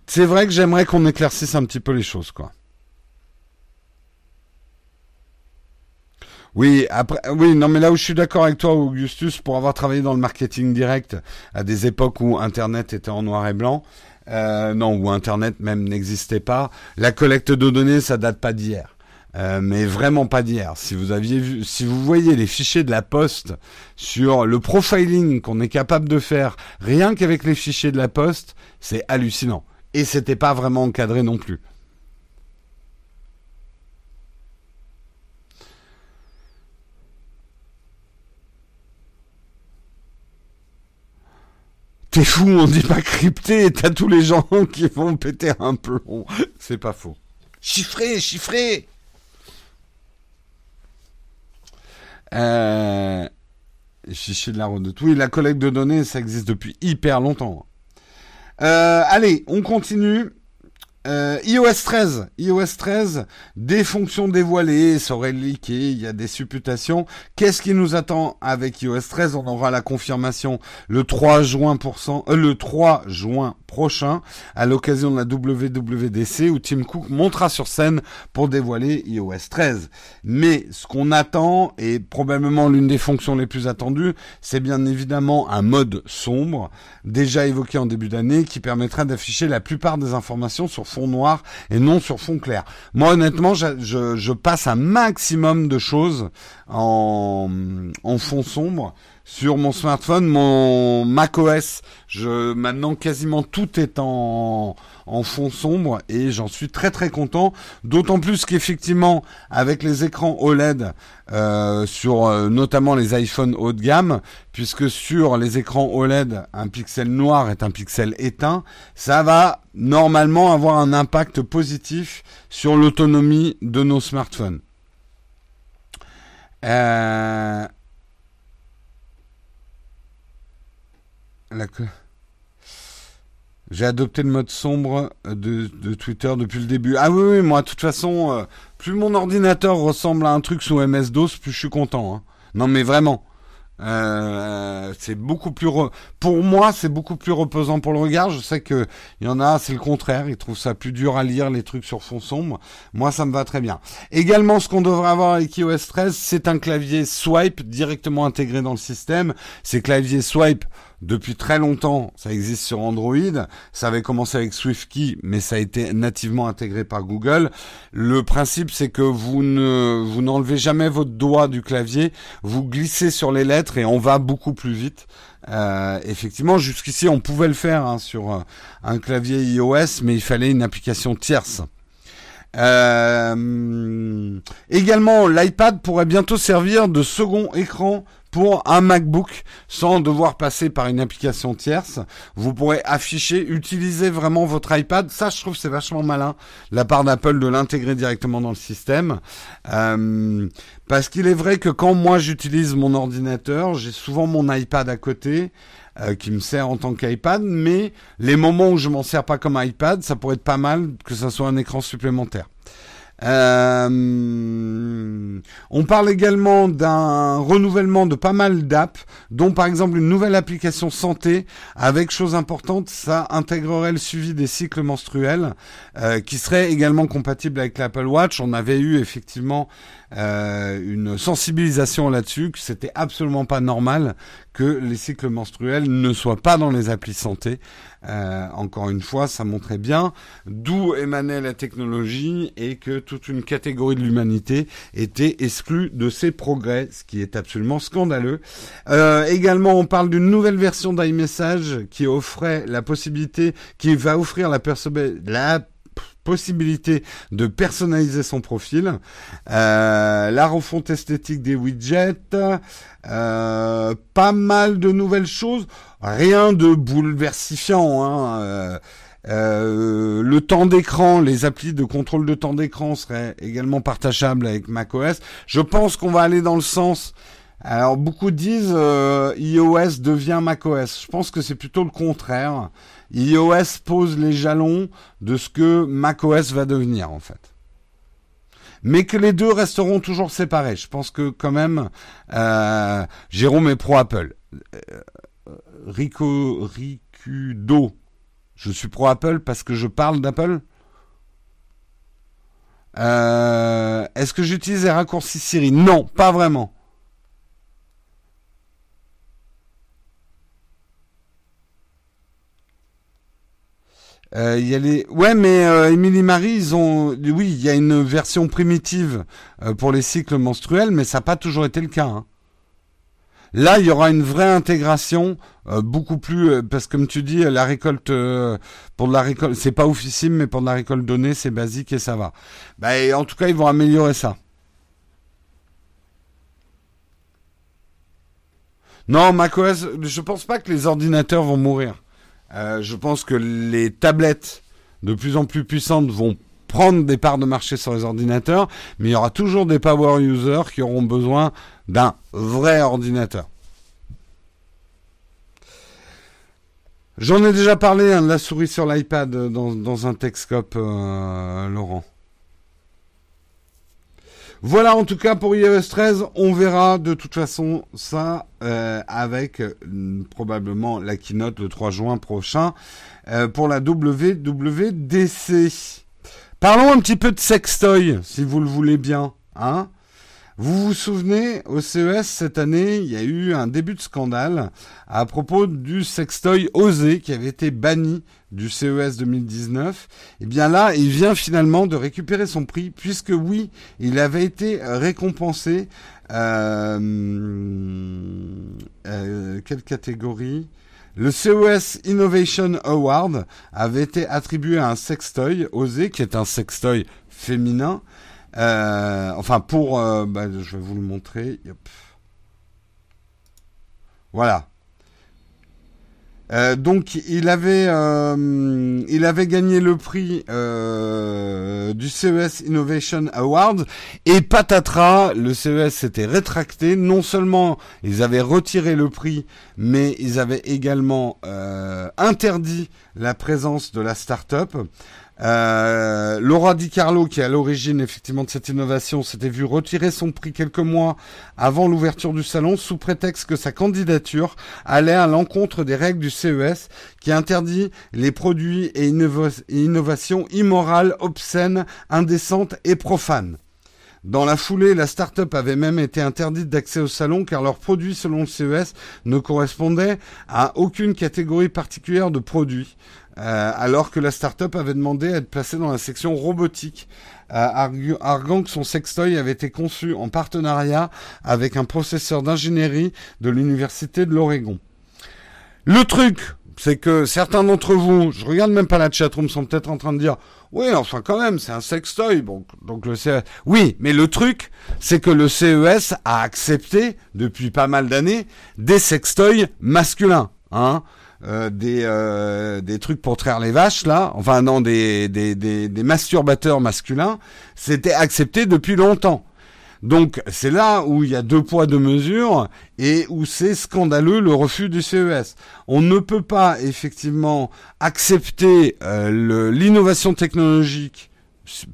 C'est vrai que j'aimerais qu'on éclaircisse un petit peu les choses, quoi. Oui, après, oui, non, mais là où je suis d'accord avec toi, Augustus, pour avoir travaillé dans le marketing direct à des époques où Internet était en noir et blanc, euh, non, où Internet même n'existait pas. La collecte de données, ça date pas d'hier. Euh, mais vraiment pas d'hier. Si vous aviez vu, si vous voyez les fichiers de la Poste sur le profiling qu'on est capable de faire, rien qu'avec les fichiers de la Poste, c'est hallucinant. Et c'était pas vraiment encadré non plus. T'es fou, on dit pas crypté, t'as tous les gens [laughs] qui vont péter un plomb. C'est pas faux. Chiffré, chiffré euh... Fichier de la redoute. Oui, la collecte de données, ça existe depuis hyper longtemps. Euh, allez, on continue. Euh, iOS 13, iOS 13, des fonctions dévoilées, ça aurait leaké, il y a des supputations. Qu'est-ce qui nous attend avec iOS 13 On aura la confirmation le 3 juin euh, le 3 juin prochain à l'occasion de la WWDC où Tim Cook montera sur scène pour dévoiler iOS 13. Mais ce qu'on attend et probablement l'une des fonctions les plus attendues, c'est bien évidemment un mode sombre déjà évoqué en début d'année qui permettra d'afficher la plupart des informations sur noir et non sur fond clair. Moi, honnêtement, je, passe un maximum de choses en, en fond sombre sur mon smartphone, mon macOS. Je maintenant quasiment tout est en, en fond sombre et j'en suis très très content. D'autant plus qu'effectivement avec les écrans OLED euh, sur euh, notamment les iPhones haut de gamme, puisque sur les écrans OLED un pixel noir est un pixel éteint, ça va normalement avoir un impact positif sur l'autonomie de nos smartphones. Euh, J'ai adopté le mode sombre de, Twitter depuis le début. Ah oui, oui moi, de toute façon, euh, plus mon ordinateur ressemble à un truc sous MS-DOS, plus je suis content. Hein. Non, mais vraiment. Euh, c'est beaucoup plus pour moi c'est beaucoup plus reposant pour le regard je sais que il y en a c'est le contraire ils trouvent ça plus dur à lire les trucs sur fond sombre moi ça me va très bien également ce qu'on devrait avoir avec iOS 13 c'est un clavier swipe directement intégré dans le système ces claviers swipe depuis très longtemps, ça existe sur Android. Ça avait commencé avec SwiftKey, mais ça a été nativement intégré par Google. Le principe, c'est que vous ne vous n'enlevez jamais votre doigt du clavier, vous glissez sur les lettres et on va beaucoup plus vite. Euh, effectivement, jusqu'ici, on pouvait le faire hein, sur euh, un clavier iOS, mais il fallait une application tierce. Euh, également, l'iPad pourrait bientôt servir de second écran pour un MacBook sans devoir passer par une application tierce. Vous pourrez afficher, utiliser vraiment votre iPad. Ça, je trouve c'est vachement malin la part d'Apple de l'intégrer directement dans le système. Euh, parce qu'il est vrai que quand moi j'utilise mon ordinateur, j'ai souvent mon iPad à côté euh, qui me sert en tant qu'iPad, mais les moments où je m'en sers pas comme iPad, ça pourrait être pas mal que ça soit un écran supplémentaire. Euh, on parle également d'un renouvellement de pas mal d'apps, dont par exemple une nouvelle application santé, avec chose importante, ça intégrerait le suivi des cycles menstruels, euh, qui serait également compatible avec l'Apple Watch. On avait eu effectivement euh, une sensibilisation là-dessus, que c'était absolument pas normal que les cycles menstruels ne soient pas dans les applis santé. Euh, encore une fois, ça montrait bien d'où émanait la technologie et que toute une catégorie de l'humanité était exclue de ces progrès, ce qui est absolument scandaleux. Euh, également, on parle d'une nouvelle version d'iMessage qui offrait la possibilité, qui va offrir la, la possibilité de personnaliser son profil, euh, la refonte esthétique des widgets, euh, pas mal de nouvelles choses, rien de bouleversifiant. Hein, euh, le temps d'écran, les applis de contrôle de temps d'écran seraient également partageables avec macOS. Je pense qu'on va aller dans le sens alors beaucoup disent iOS devient macOS. Je pense que c'est plutôt le contraire iOS pose les jalons de ce que macOS va devenir en fait. Mais que les deux resteront toujours séparés. Je pense que quand même, euh, Jérôme est pro Apple. Euh, Rico, Ricudo, je suis pro Apple parce que je parle d'Apple. Euh, Est-ce que j'utilise les raccourcis Siri? Non, pas vraiment. Euh, y a les... Ouais, mais euh, Marie, ils ont... Oui, il y a une version primitive euh, pour les cycles menstruels, mais ça n'a pas toujours été le cas. Hein. Là, il y aura une vraie intégration, euh, beaucoup plus... parce que comme tu dis, la récolte... pour de la récolte... C'est pas oufissime, mais pour de la récolte donnée, c'est basique et ça va. Bah, en tout cas, ils vont améliorer ça. Non, macOS, je pense pas que les ordinateurs vont mourir. Euh, je pense que les tablettes de plus en plus puissantes vont prendre des parts de marché sur les ordinateurs, mais il y aura toujours des power users qui auront besoin d'un vrai ordinateur. J'en ai déjà parlé hein, la souris sur l'iPad dans, un Texcope, euh, Laurent. Voilà en tout cas pour iOS 13, on verra de toute façon ça euh, avec euh, probablement la keynote le 3 juin prochain euh, pour la WWDC. Parlons un petit peu de sextoy si vous le voulez bien, hein vous vous souvenez, au CES cette année, il y a eu un début de scandale à propos du sextoy Osé qui avait été banni du CES 2019. Et bien là, il vient finalement de récupérer son prix puisque oui, il avait été récompensé. Euh, euh, quelle catégorie? Le CES Innovation Award avait été attribué à un sextoy, Osé, qui est un sextoy féminin, euh, enfin, pour... Euh, bah, je vais vous le montrer. Voilà. Euh, donc il avait il avait gagné le prix du CES Innovation Award et patatras le CES s'était rétracté non seulement ils avaient retiré le prix mais ils avaient également interdit la présence de la start-up euh, Laura Di Carlo, qui est à l'origine effectivement de cette innovation, s'était vu retirer son prix quelques mois avant l'ouverture du salon sous prétexte que sa candidature allait à l'encontre des règles du CES qui interdit les produits et, innovations immorales, obscènes, indécentes et profanes. Dans la foulée, la start-up avait même été interdite d'accès au salon car leurs produits, selon le CES, ne correspondaient à aucune catégorie particulière de produits. Euh, alors que la start-up avait demandé à être placée dans la section robotique, euh, arguant que son sextoy avait été conçu en partenariat avec un processeur d'ingénierie de l'université de l'Oregon. Le truc, c'est que certains d'entre vous, je regarde même pas la chatroom, sont peut-être en train de dire, oui, enfin quand même, c'est un sextoy. Bon, donc le CES. Oui, mais le truc, c'est que le CES a accepté depuis pas mal d'années des sextoys masculins, hein. Euh, des euh, des trucs pour traire les vaches là, enfin non des des des, des masturbateurs masculins, c'était accepté depuis longtemps. Donc c'est là où il y a deux poids deux mesures et où c'est scandaleux le refus du CES. On ne peut pas effectivement accepter euh, l'innovation technologique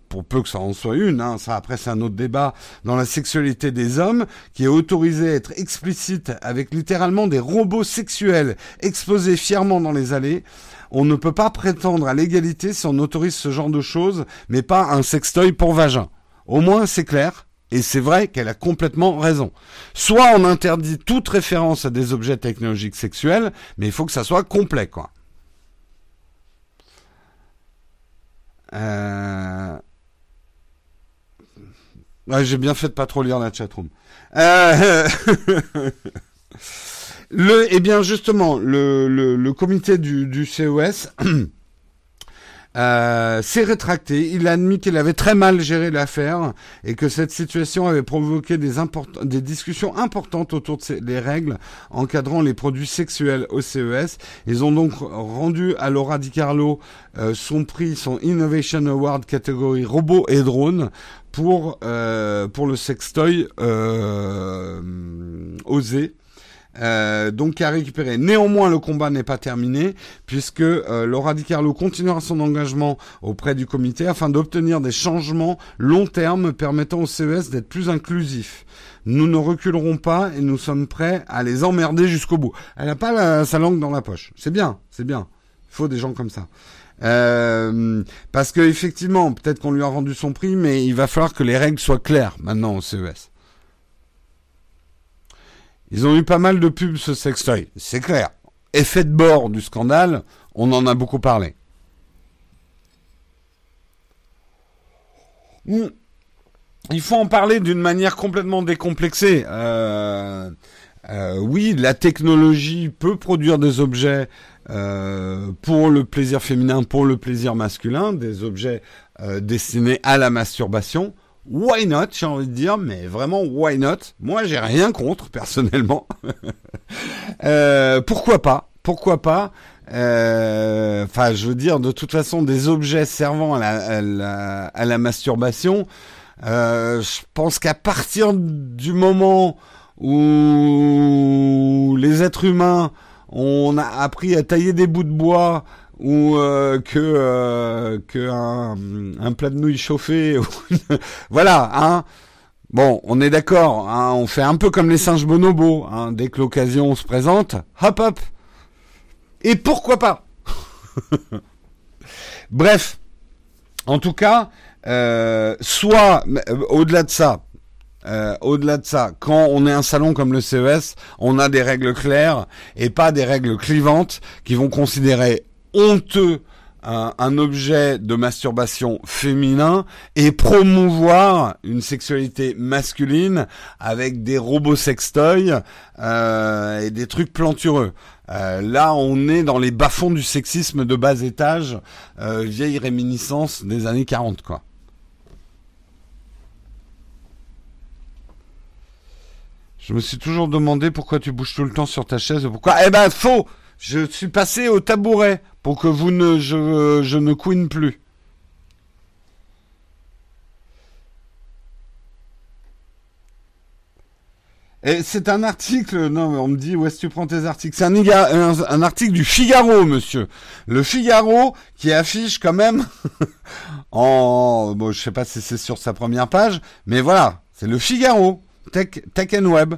pour peu que ça en soit une, hein, ça après c'est un autre débat, dans la sexualité des hommes, qui est autorisé à être explicite avec littéralement des robots sexuels exposés fièrement dans les allées. On ne peut pas prétendre à l'égalité si on autorise ce genre de choses, mais pas un sextoy pour vagin. Au moins c'est clair, et c'est vrai qu'elle a complètement raison. Soit on interdit toute référence à des objets technologiques sexuels, mais il faut que ça soit complet, quoi. Euh... J'ai bien fait de pas trop lire la chatroom. Euh... [laughs] le, eh bien justement, le, le, le comité du, du CES [clears throat] euh, s'est rétracté. Il a admis qu'il avait très mal géré l'affaire et que cette situation avait provoqué des, des discussions importantes autour des règles encadrant les produits sexuels au CES. Ils ont donc rendu à Laura Di Carlo euh, son prix, son Innovation Award catégorie robot et drone pour euh, pour le sextoy euh, osé. Euh, donc à récupérer. Néanmoins, le combat n'est pas terminé puisque euh, Laura Di Carlo continuera son engagement auprès du comité afin d'obtenir des changements long terme permettant au CES d'être plus inclusif. Nous ne reculerons pas et nous sommes prêts à les emmerder jusqu'au bout. Elle n'a pas sa langue dans la poche. C'est bien, c'est bien. Il faut des gens comme ça. Euh, parce que effectivement, peut-être qu'on lui a rendu son prix, mais il va falloir que les règles soient claires maintenant au CES. Ils ont eu pas mal de pubs ce sextoy, c'est clair. Effet de bord du scandale, on en a beaucoup parlé. Hmm. Il faut en parler d'une manière complètement décomplexée. Euh, euh, oui, la technologie peut produire des objets euh, pour le plaisir féminin, pour le plaisir masculin, des objets destinés à la masturbation why not, j'ai envie de dire, mais vraiment why not? Moi, j'ai rien contre personnellement. [laughs] euh, pourquoi pas? Pourquoi pas? Euh, Enfin, je veux dire, de toute façon, des objets servant à la, à la, à la masturbation. Euh, je pense qu'à partir du moment où les êtres humains on a appris à tailler des bouts de bois ou euh, que euh, plat de nouilles chauffé. [laughs] voilà, hein. Bon, on est d'accord, hein, on fait un peu comme les singes bonobos, hein, dès que l'occasion se présente, hop hop. Et pourquoi pas? [laughs] Bref, en tout cas, euh, soit euh, au-delà de ça, euh, au-delà de ça, quand on est un salon comme le CES, on a des règles claires et pas des règles clivantes qui vont considérer honteux un, objet de masturbation féminin et promouvoir une sexualité masculine avec des robots sextoys euh, et des trucs plantureux. Euh, là, on est dans les bas-fonds du sexisme de bas étage, euh, vieille réminiscence des années 40, quoi. Je me suis toujours demandé pourquoi tu bouges tout le temps sur ta chaise. Pourquoi Eh ben, faux Je suis passé au tabouret pour que vous ne, je, ne couine plus. Et c'est un article, non, on me dit où est-ce que tu prends tes articles? C'est un, un, article du Figaro, monsieur. Le Figaro qui affiche quand même [laughs] en, bon, je sais pas si c'est sur sa première page, mais voilà, c'est le Figaro, Tech, Tech and Web.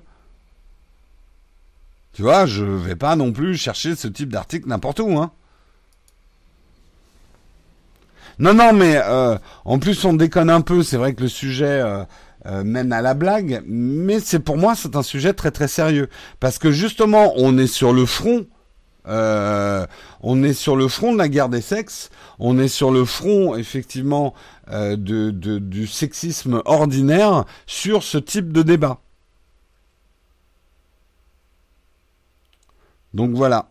Tu vois, je vais pas non plus chercher ce type d'article n'importe où, hein. Non, non, mais euh, en plus on déconne un peu. C'est vrai que le sujet euh, euh, mène à la blague, mais c'est pour moi c'est un sujet très très sérieux parce que justement on est sur le front. on est sur le front de la guerre des sexes, on est sur le front effectivement de, du sexisme ordinaire sur ce type de débat. Donc voilà.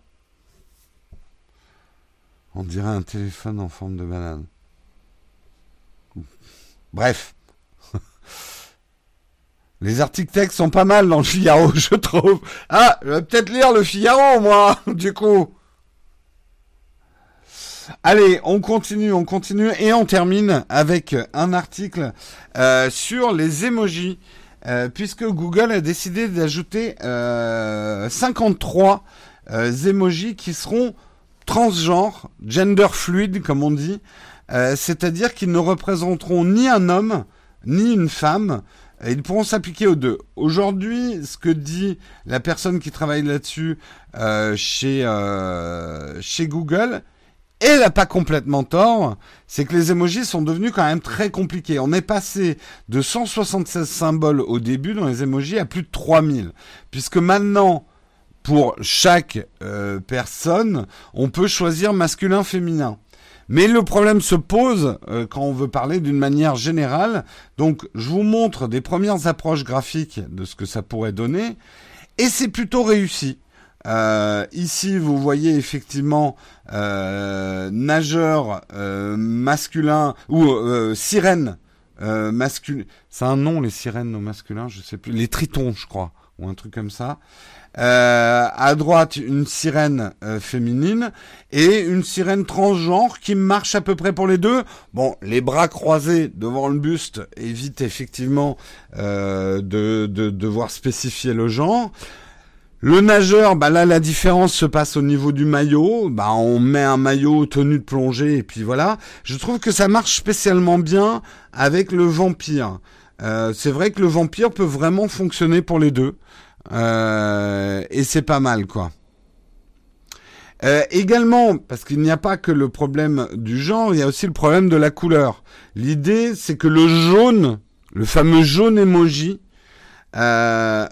On dirait un téléphone en forme de banane. Bref. [laughs] Les articles textes sont pas mal dans le Figaro, [laughs] je trouve. Ah, je vais peut-être lire le Figaro, moi, [laughs] du coup. Allez, on continue, on continue et on termine avec un article euh, sur les emojis, euh, puisque Google a décidé d'ajouter 53 euh, emojis qui seront transgenres, gender fluid comme on dit, c'est-à-dire qu'ils ne représenteront ni un homme ni une femme. Ils pourront s'appliquer aux deux. Aujourd'hui, ce que dit la personne qui travaille là-dessus chez, chez Google, et elle n'a pas complètement tort, c'est que les emojis sont devenus quand même très compliqués. On est passé de 176 symboles au début dans les emojis à plus de 3000. Puisque maintenant, pour chaque euh, personne, on peut choisir masculin, féminin. Mais le problème se pose euh, quand on veut parler d'une manière générale. Donc, je vous montre des premières approches graphiques de ce que ça pourrait donner. Et c'est plutôt réussi. Euh, ici, vous voyez effectivement nageur masculin ou sirène euh, masculin. C'est un nom les sirènes au masculin, je sais plus. Les tritons, je crois, ou un truc comme ça. À droite, une sirène féminine et une sirène transgenre qui marche à peu près pour les deux. Bon, les bras croisés devant le buste évite effectivement de, de devoir spécifier le genre. Le nageur, bah là la différence se passe au niveau du maillot. Bah on met un maillot tenue de plongée et puis voilà. Je trouve que ça marche spécialement bien avec le vampire. Euh, c'est vrai que le vampire peut vraiment fonctionner pour les deux. Euh, et c'est pas mal quoi. Euh, également, parce qu'il n'y a pas que le problème du genre, il y a aussi le problème de la couleur. L'idée, c'est que le jaune, le fameux jaune emoji, euh,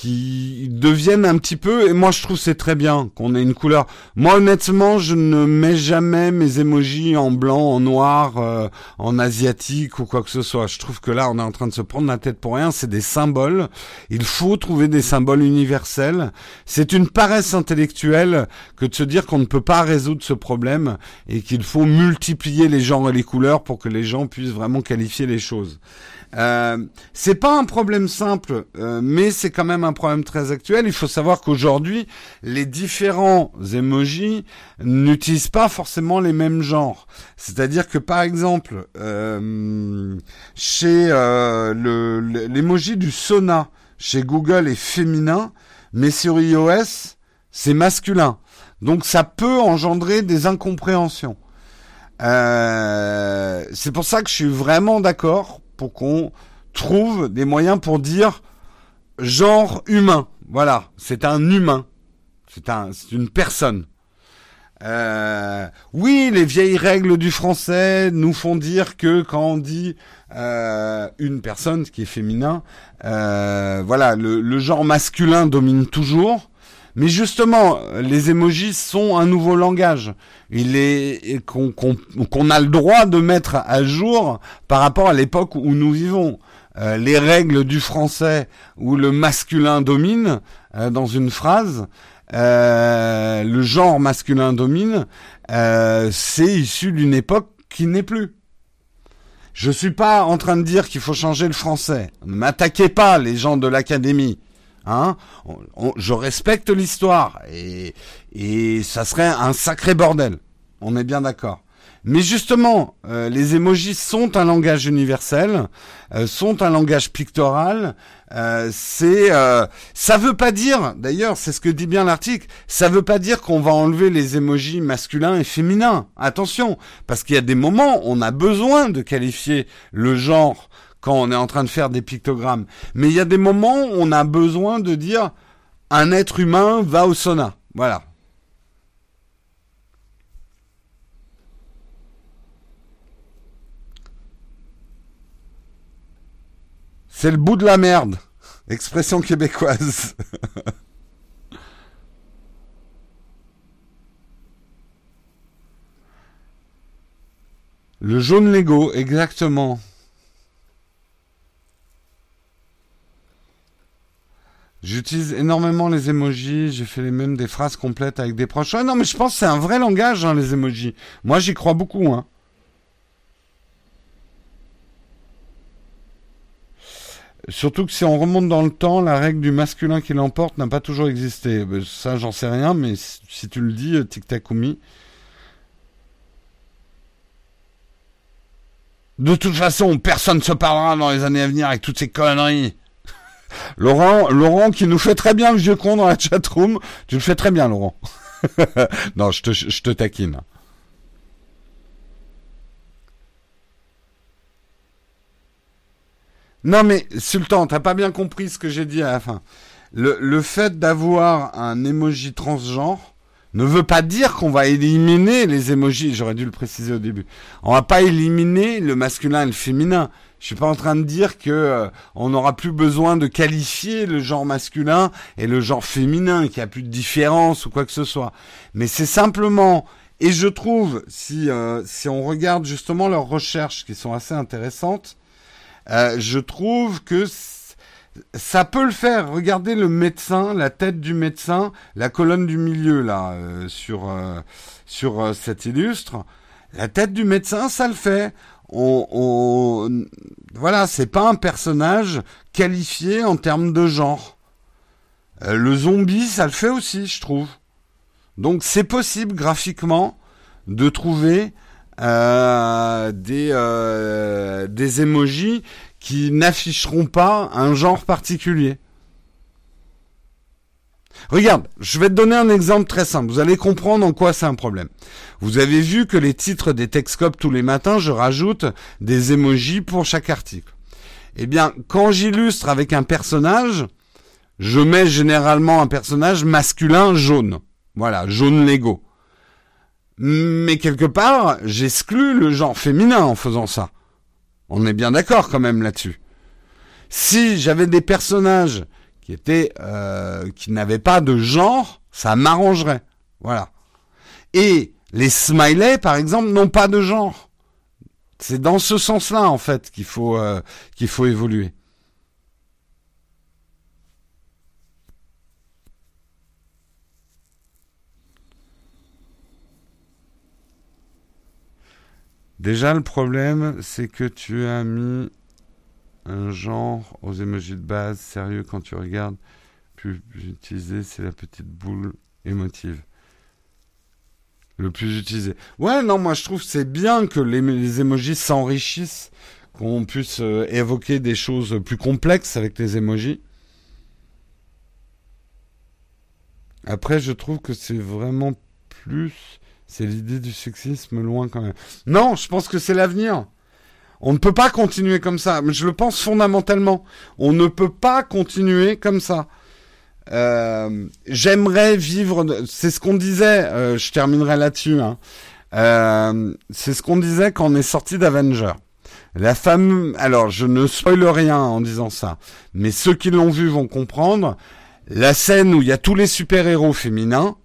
qui deviennent un petit peu et moi je trouve c'est très bien qu'on ait une couleur. Moi honnêtement, je ne mets jamais mes emojis en blanc, en noir, euh, en asiatique ou quoi que ce soit. Je trouve que là on est en train de se prendre la tête pour rien, c'est des symboles. Il faut trouver des symboles universels. C'est une paresse intellectuelle que de se dire qu'on ne peut pas résoudre ce problème et qu'il faut multiplier les genres et les couleurs pour que les gens puissent vraiment qualifier les choses. Euh, c'est pas un problème simple, euh, mais c'est quand même un problème très actuel. Il faut savoir qu'aujourd'hui, les différents emojis n'utilisent pas forcément les mêmes genres. C'est-à-dire que par exemple, euh, chez euh, le l'emoji du sauna chez Google est féminin, mais sur iOS c'est masculin. Donc ça peut engendrer des incompréhensions. Euh, c'est pour ça que je suis vraiment d'accord pour qu'on trouve des moyens pour dire genre humain. Voilà, c'est un humain. C'est un, une personne. Euh, oui, les vieilles règles du français nous font dire que quand on dit euh, une personne, ce qui est féminin, euh, voilà, le, genre masculin domine toujours. Mais justement, les émojis sont un nouveau langage. Il est qu'on a le droit de mettre à jour par rapport à l'époque où nous vivons. Euh, les règles du français où le masculin domine euh, dans une phrase, euh, le genre masculin domine, c'est issu d'une époque qui n'est plus. Je suis pas en train de dire qu'il faut changer le français. Ne m'attaquez pas, les gens de l'académie. Hein je respecte l'histoire et, et ça serait un sacré bordel. On est bien d'accord. Mais justement, euh, les émojis sont un langage universel, euh, sont un langage pictoral. Euh, c'est, euh, ça veut pas dire, d'ailleurs, c'est ce que dit bien l'article, ça veut pas dire qu'on va enlever les émojis masculins et féminins. Attention, parce qu'il y a des moments, on a besoin de qualifier le genre quand on est en train de faire des pictogrammes. Mais il y a des moments où on a besoin de dire un être humain va au sauna. Voilà. C'est le bout de la merde. Expression québécoise. [laughs] le jaune Lego, exactement. J'utilise énormément les emojis, j'ai fait les mêmes des phrases complètes avec des proches. non, mais je pense que c'est un vrai langage, hein, les emojis. Moi, j'y crois beaucoup. Hein. Surtout que si on remonte dans le temps, la règle du masculin qui l'emporte n'a pas toujours existé. Ben, ça, j'en sais rien, mais si tu le dis, euh, Tic Takumi. De toute façon, personne ne se parlera dans les années à venir avec toutes ces conneries. Laurent, Laurent qui nous fait très bien le vieux con dans la chatroom. Tu le fais très bien, Laurent. [laughs] non, je te, taquine. Non mais Sultan, t'as pas bien compris ce que j'ai dit à la fin. Le, le fait d'avoir un emoji transgenre ne veut pas dire qu'on va éliminer les emojis. J'aurais dû le préciser au début. On va pas éliminer le masculin et le féminin. Je suis pas en train de dire que euh, on n'aura plus besoin de qualifier le genre masculin et le genre féminin, qu'il n'y a plus de différence ou quoi que ce soit. Mais c'est simplement, et je trouve, si euh, si on regarde justement leurs recherches qui sont assez intéressantes, euh, je trouve que ça peut le faire. Regardez le médecin, la tête du médecin, la colonne du milieu là euh, sur euh, sur cet illustre. La tête du médecin, ça le fait. On, on voilà, c'est pas un personnage qualifié en termes de genre. le zombie, ça le fait aussi, je trouve. Donc c'est possible graphiquement de trouver euh, des euh, des emojis qui n'afficheront pas un genre particulier. Regarde, je vais te donner un exemple très simple. Vous allez comprendre en quoi c'est un problème. Vous avez vu que les titres des Texcopes tous les matins, je rajoute des emojis pour chaque article. Eh bien, quand j'illustre avec un personnage, je mets généralement un personnage masculin jaune. Voilà, jaune Lego. Mais quelque part, j'exclus le genre féminin en faisant ça. On est bien d'accord quand même là-dessus. Si j'avais des personnages euh, qui n'avaient pas de genre, ça m'arrangerait. Voilà. Et les smileys, par exemple, n'ont pas de genre. C'est dans ce sens-là, en fait, qu'il faut euh, qu'il faut évoluer. Déjà, le problème, c'est que tu as mis un genre aux emojis de base. Sérieux, quand tu regardes, plus utilisé, c'est la petite boule émotive. Le plus utilisé. Ouais, non, moi je trouve c'est bien que les, les emojis s'enrichissent, qu'on puisse euh, évoquer des choses plus complexes avec les emojis. Après, je trouve que c'est vraiment plus c'est l'idée du sexisme loin quand même. Non, je pense que c'est l'avenir. On ne peut pas continuer comme ça. Je le pense fondamentalement. On ne peut pas continuer comme ça. Euh, j'aimerais vivre. C'est ce qu'on disait. Euh, je terminerai là-dessus. Hein. Euh, c'est ce qu'on disait quand on est sorti d'Avenger. La femme. Alors, je ne spoile rien en disant ça, mais ceux qui l'ont vu vont comprendre. La scène où il y a tous les super-héros féminins.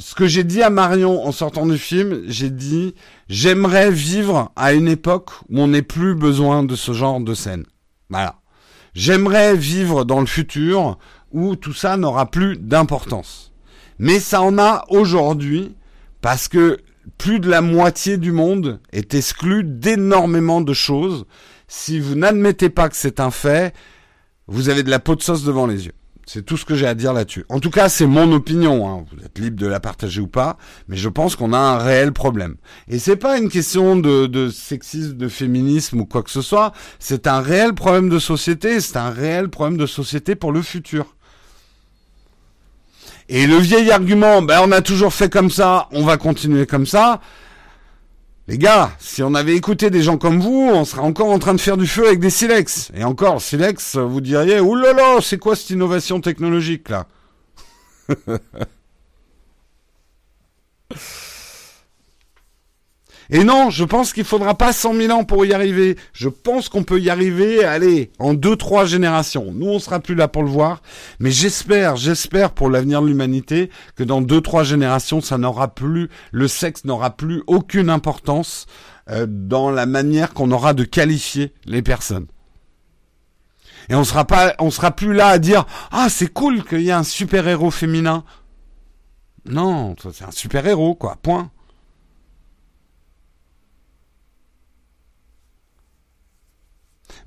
Ce que j'ai dit à Marion en sortant du film, j'ai dit j'aimerais vivre à une époque où on n'ait plus besoin de ce genre de scène. Voilà. J'aimerais vivre dans le futur où tout ça n'aura plus d'importance. Mais ça en a aujourd'hui parce que plus de la moitié du monde est exclu d'énormément de choses. Si vous n'admettez pas que c'est un fait, vous avez de la peau de sauce devant les yeux. C'est tout ce que j'ai à dire là-dessus. En tout cas, c'est mon opinion. Hein. Vous êtes libre de la partager ou pas, mais je pense qu'on a un réel problème. Et c'est pas une question de, de sexisme, de féminisme ou quoi que ce soit. C'est un réel problème de société. C'est un réel problème de société pour le futur. Et le vieil argument, ben on a toujours fait comme ça, on va continuer comme ça. Les gars, si on avait écouté des gens comme vous, on serait encore en train de faire du feu avec des silex. Et encore, silex, vous diriez, oulala, c'est quoi cette innovation technologique là? [laughs] Et non, je pense qu'il faudra pas 100 000 ans pour y arriver. Je pense qu'on peut y arriver, allez, en deux, trois générations. Nous, on sera plus là pour le voir. Mais j'espère, j'espère pour l'avenir de l'humanité que dans deux, trois générations, ça n'aura plus, le sexe n'aura plus aucune importance euh, dans la manière qu'on aura de qualifier les personnes. Et on sera pas, on sera plus là à dire ah c'est cool qu'il y ait un super héros féminin. Non, c'est un super héros quoi. Point.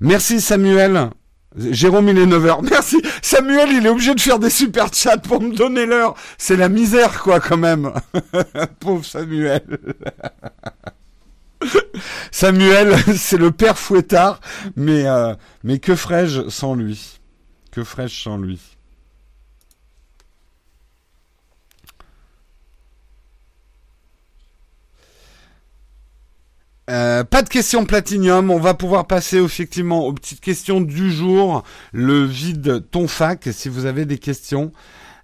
Merci Samuel. Jérôme, il est 9h. Merci. Samuel, il est obligé de faire des super chats pour me donner l'heure. C'est la misère, quoi, quand même. [laughs] Pauvre Samuel. [laughs] Samuel, c'est le père fouettard, mais, euh, mais que ferais-je sans lui? Que ferais-je sans lui? Euh, pas de questions platinium, on va pouvoir passer effectivement aux petites questions du jour. Le vide ton fac, si vous avez des questions.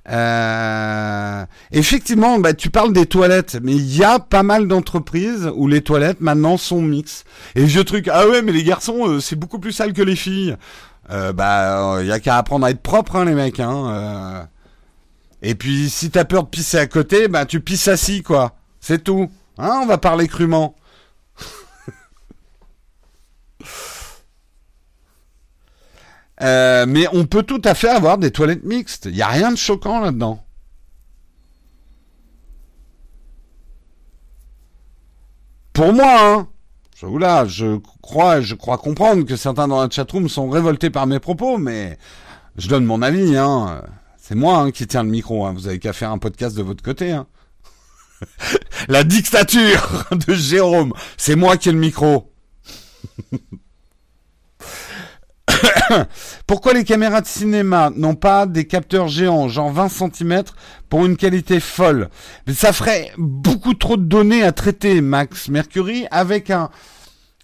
Euh, effectivement, bah, tu parles des toilettes, mais il y a pas mal d'entreprises où les toilettes maintenant sont mixtes. Et vieux truc, ah ouais, mais les garçons, euh, c'est beaucoup plus sale que les filles. Bah, il y a qu'à apprendre à être propre, hein, les mecs. Hein, Et puis, si t'as peur de pisser à côté, bah tu pisses assis, quoi. C'est tout. Hein, on va parler crûment. Euh, mais on peut tout à fait avoir des toilettes mixtes. Il n'y a rien de choquant là-dedans. Pour moi, hein. Là, je crois, je crois comprendre que certains dans la chatroom sont révoltés par mes propos, mais je donne mon avis, hein. C'est moi hein, qui tiens le micro, hein. Vous avez qu'à faire un podcast de votre côté, hein. [laughs] la dictature de Jérôme, c'est moi qui ai le micro. [laughs] [coughs] Pourquoi les caméras de cinéma n'ont pas des capteurs géants, genre 20 cm, pour une qualité folle? Ça ferait beaucoup trop de données à traiter, Max Mercury, avec un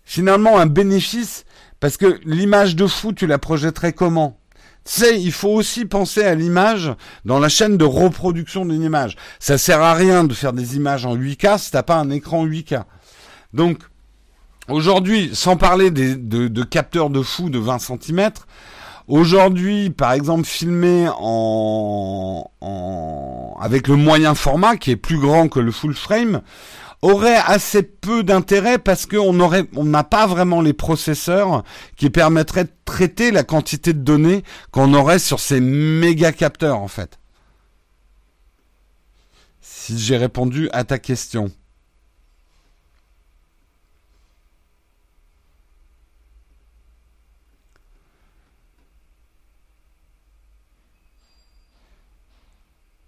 finalement un bénéfice, parce que l'image de fou, tu la projetterais comment? Tu sais, il faut aussi penser à l'image dans la chaîne de reproduction d'une image. Ça sert à rien de faire des images en 8K si t'as pas un écran 8K. Donc, Aujourd'hui, sans parler des, de, capteurs de fou de 20 cm, aujourd'hui, par exemple, filmé en, en, avec le moyen format, qui est plus grand que le full frame, aurait assez peu d'intérêt parce qu'on aurait, on n'a pas vraiment les processeurs qui permettraient de traiter la quantité de données qu'on aurait sur ces méga capteurs, en fait. Si j'ai répondu à ta question.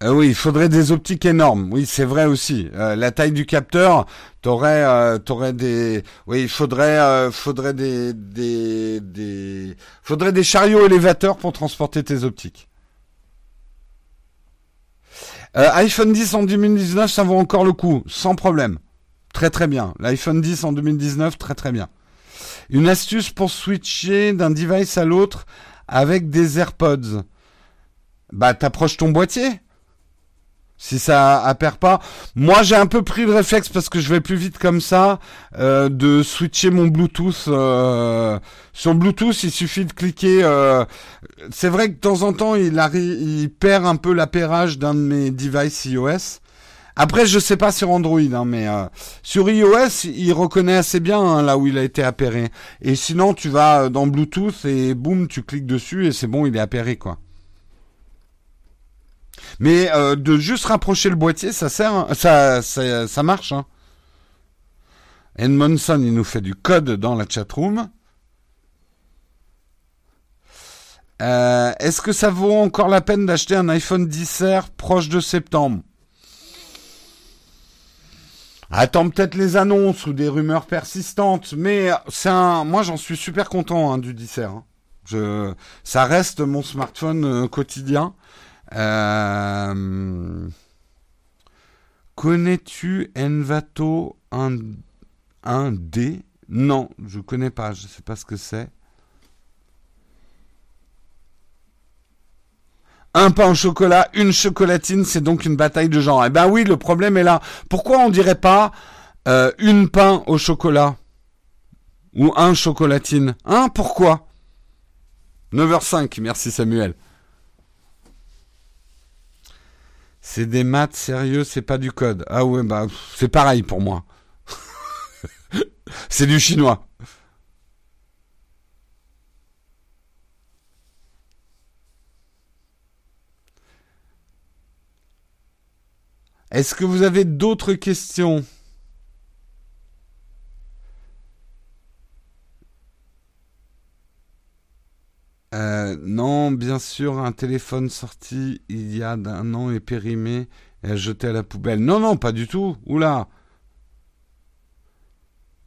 Euh, oui, il faudrait des optiques énormes. Oui, c'est vrai aussi. Euh, la taille du capteur, t'aurais, euh, t'aurais des, oui, il faudrait, faudrait des, des, des, faudrait des chariots élévateurs pour transporter tes optiques. iPhone 10 en 2019, ça vaut encore le coup, sans problème. Très très bien. L'iPhone 10 en 2019, très très bien. Une astuce pour switcher d'un device à l'autre avec des AirPods. Bah, t'approches ton boîtier si ça appert pas. Moi, j'ai un peu pris le réflexe parce que je vais plus vite comme ça euh, de switcher mon Bluetooth. Euh, sur Bluetooth, il suffit de cliquer. Euh, c'est vrai que de temps en temps, il, arrive, il perd un peu l'appairage d'un de mes devices iOS. Après, je sais pas sur Android, hein, mais sur iOS, il reconnaît assez bien hein, là où il a été appairé. Et sinon, tu vas dans Bluetooth et boum, tu cliques dessus et c'est bon, il est appairé quoi. Mais euh, de juste rapprocher le boîtier, ça sert, ça, ça, marche. Hein. Il nous fait du code dans la chatroom. Euh, Est-ce que ça vaut encore la peine d'acheter un iPhone 10R proche de septembre? Attends peut-être les annonces ou des rumeurs persistantes, mais c'est un. Moi, j'en suis super content hein, du 10R. Hein. Ça reste mon smartphone euh, quotidien. Euh, connais-tu Envato 1, d? Non, je connais pas, je sais pas ce que c'est. Un pain au chocolat, une chocolatine, c'est donc une bataille de genre. Eh ben oui, le problème est là. Pourquoi on dirait pas euh, une pain au chocolat? Ou un chocolatine Hein Pourquoi? 9h05, merci Samuel. C'est des maths sérieux, c'est pas du code. Ah ouais, bah c'est pareil pour moi. [laughs] c'est du chinois. Est-ce que vous avez d'autres questions? Euh, non, bien sûr, un téléphone sorti il y a un an est périmé et jeté à la poubelle. Non, non, pas du tout. Oula.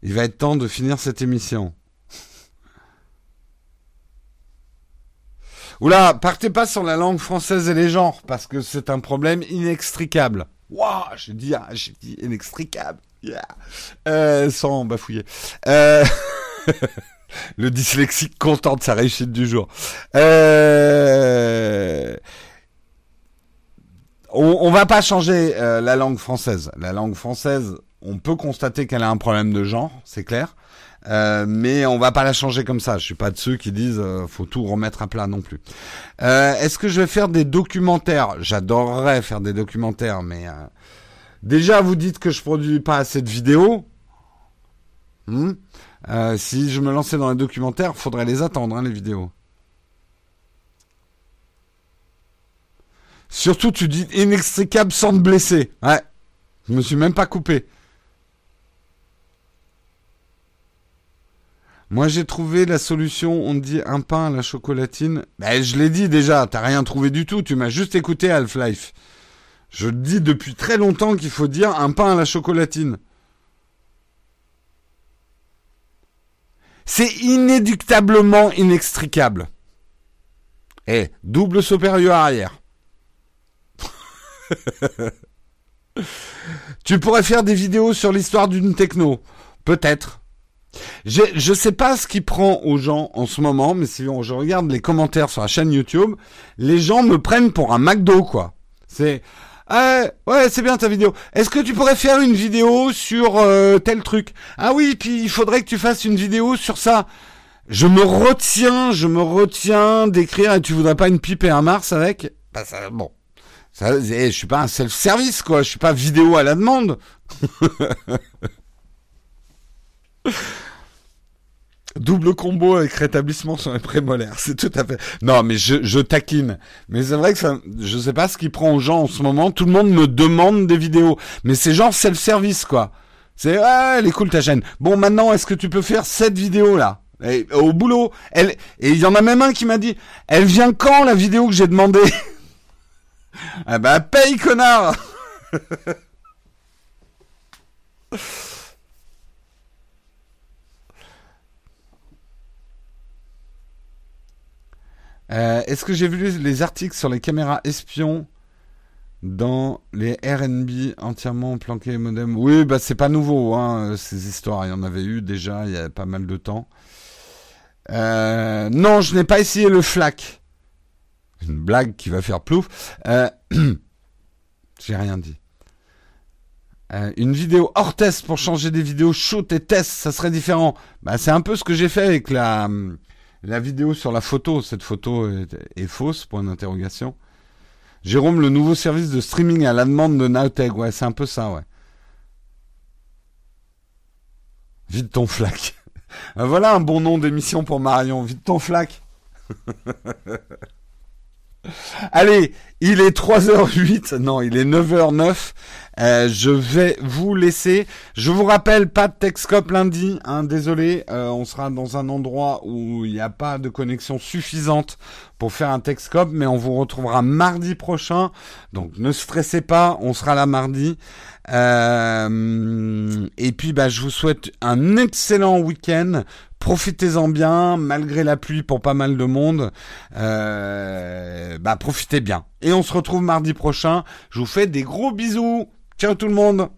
Il va être temps de finir cette émission. [laughs] Oula, partez pas sur la langue française et les genres, parce que c'est un problème inextricable. Waouh, j'ai dit, ah, j'ai dit inextricable. Yeah. Euh, sans bafouiller. Euh... [laughs] Le dyslexique content de sa réussite du jour. Euh... On, va pas changer euh, la langue française. La langue française, on peut constater qu'elle a un problème de genre, c'est clair. Euh, mais on va pas la changer comme ça. Je suis pas de ceux qui disent euh, faut tout remettre à plat non plus. Est-ce que je vais faire des documentaires? J'adorerais faire des documentaires, mais déjà vous dites que je produis pas assez de vidéos. Hmm euh, si je me lançais dans les documentaires, faudrait les attendre, hein, les vidéos. Surtout, tu dis inextricable sans te blesser. Ouais. Je me suis même pas coupé. Moi, j'ai trouvé la solution. On dit un pain à la chocolatine. Ben, je l'ai dit déjà. T'as rien trouvé du tout. Tu m'as juste écouté Half-Life. Je dis depuis très longtemps qu'il faut dire un pain à la chocolatine. C'est inéductablement inextricable. Et double supérieur arrière. [laughs] tu pourrais faire des vidéos sur l'histoire d'une techno. Peut-être. Je ne sais pas ce qui prend aux gens en ce moment, mais si je regarde les commentaires sur la chaîne YouTube, les gens me prennent pour un McDo, quoi. C'est, ah, ouais, c'est bien ta vidéo. Est-ce que tu pourrais faire une vidéo sur euh, tel truc? Ah oui, puis il faudrait que tu fasses une vidéo sur ça. Je me retiens, je me retiens d'écrire et tu voudrais pas une pipe et un Mars avec? Bah ça, bon. Ça, je suis pas un self-service quoi, je suis pas vidéo à la demande. [laughs] Double combo avec rétablissement sur les prémolaires, c'est tout à fait. Non, mais je, je taquine. Mais c'est vrai que ça, je sais pas ce qui prend aux gens en ce moment. Tout le monde me demande des vidéos, mais c'est genre self-service quoi. C'est ah, elle est cool ta chaîne. Bon, maintenant, est-ce que tu peux faire cette vidéo là Au boulot, elle et il y en a même un qui m'a dit, elle vient quand la vidéo que j'ai demandé [laughs] Ah bah paye connard. [laughs] Euh, est-ce que j'ai vu les articles sur les caméras espions dans les RNB entièrement planqués modem? Oui, bah c'est pas nouveau, hein, ces histoires. Il y en avait eu déjà il y a pas mal de temps. Euh, non, je n'ai pas essayé le FLAC. Une blague qui va faire plouf. Euh, [clears throat] j'ai rien dit. une vidéo hors test pour changer des vidéos shoot et test, ça serait différent. Bah, c'est un peu ce que j'ai fait avec la, la vidéo sur la photo, cette photo est, fausse, point d'interrogation. Jérôme, le nouveau service de streaming à la demande de Naotech, ouais, c'est un peu ça, ouais. Vide ton flac. Ah, [laughs] voilà un bon nom d'émission pour Marion, vide ton flac. [laughs] Allez, il est 3h08, non, il est 9h09. Euh, je vais vous laisser. Je vous rappelle, pas de Texcope lundi, hein, désolé. Euh, on sera dans un endroit où il n'y a pas de connexion suffisante pour faire un Texcope, mais on vous retrouvera mardi prochain. Donc ne stressez pas, on sera là mardi. Euh, et puis, bah, je vous souhaite un excellent week-end. Profitez-en bien, malgré la pluie pour pas mal de monde. Bah, profitez bien. Et on se retrouve mardi prochain. Je vous fais des gros bisous. Ciao tout le monde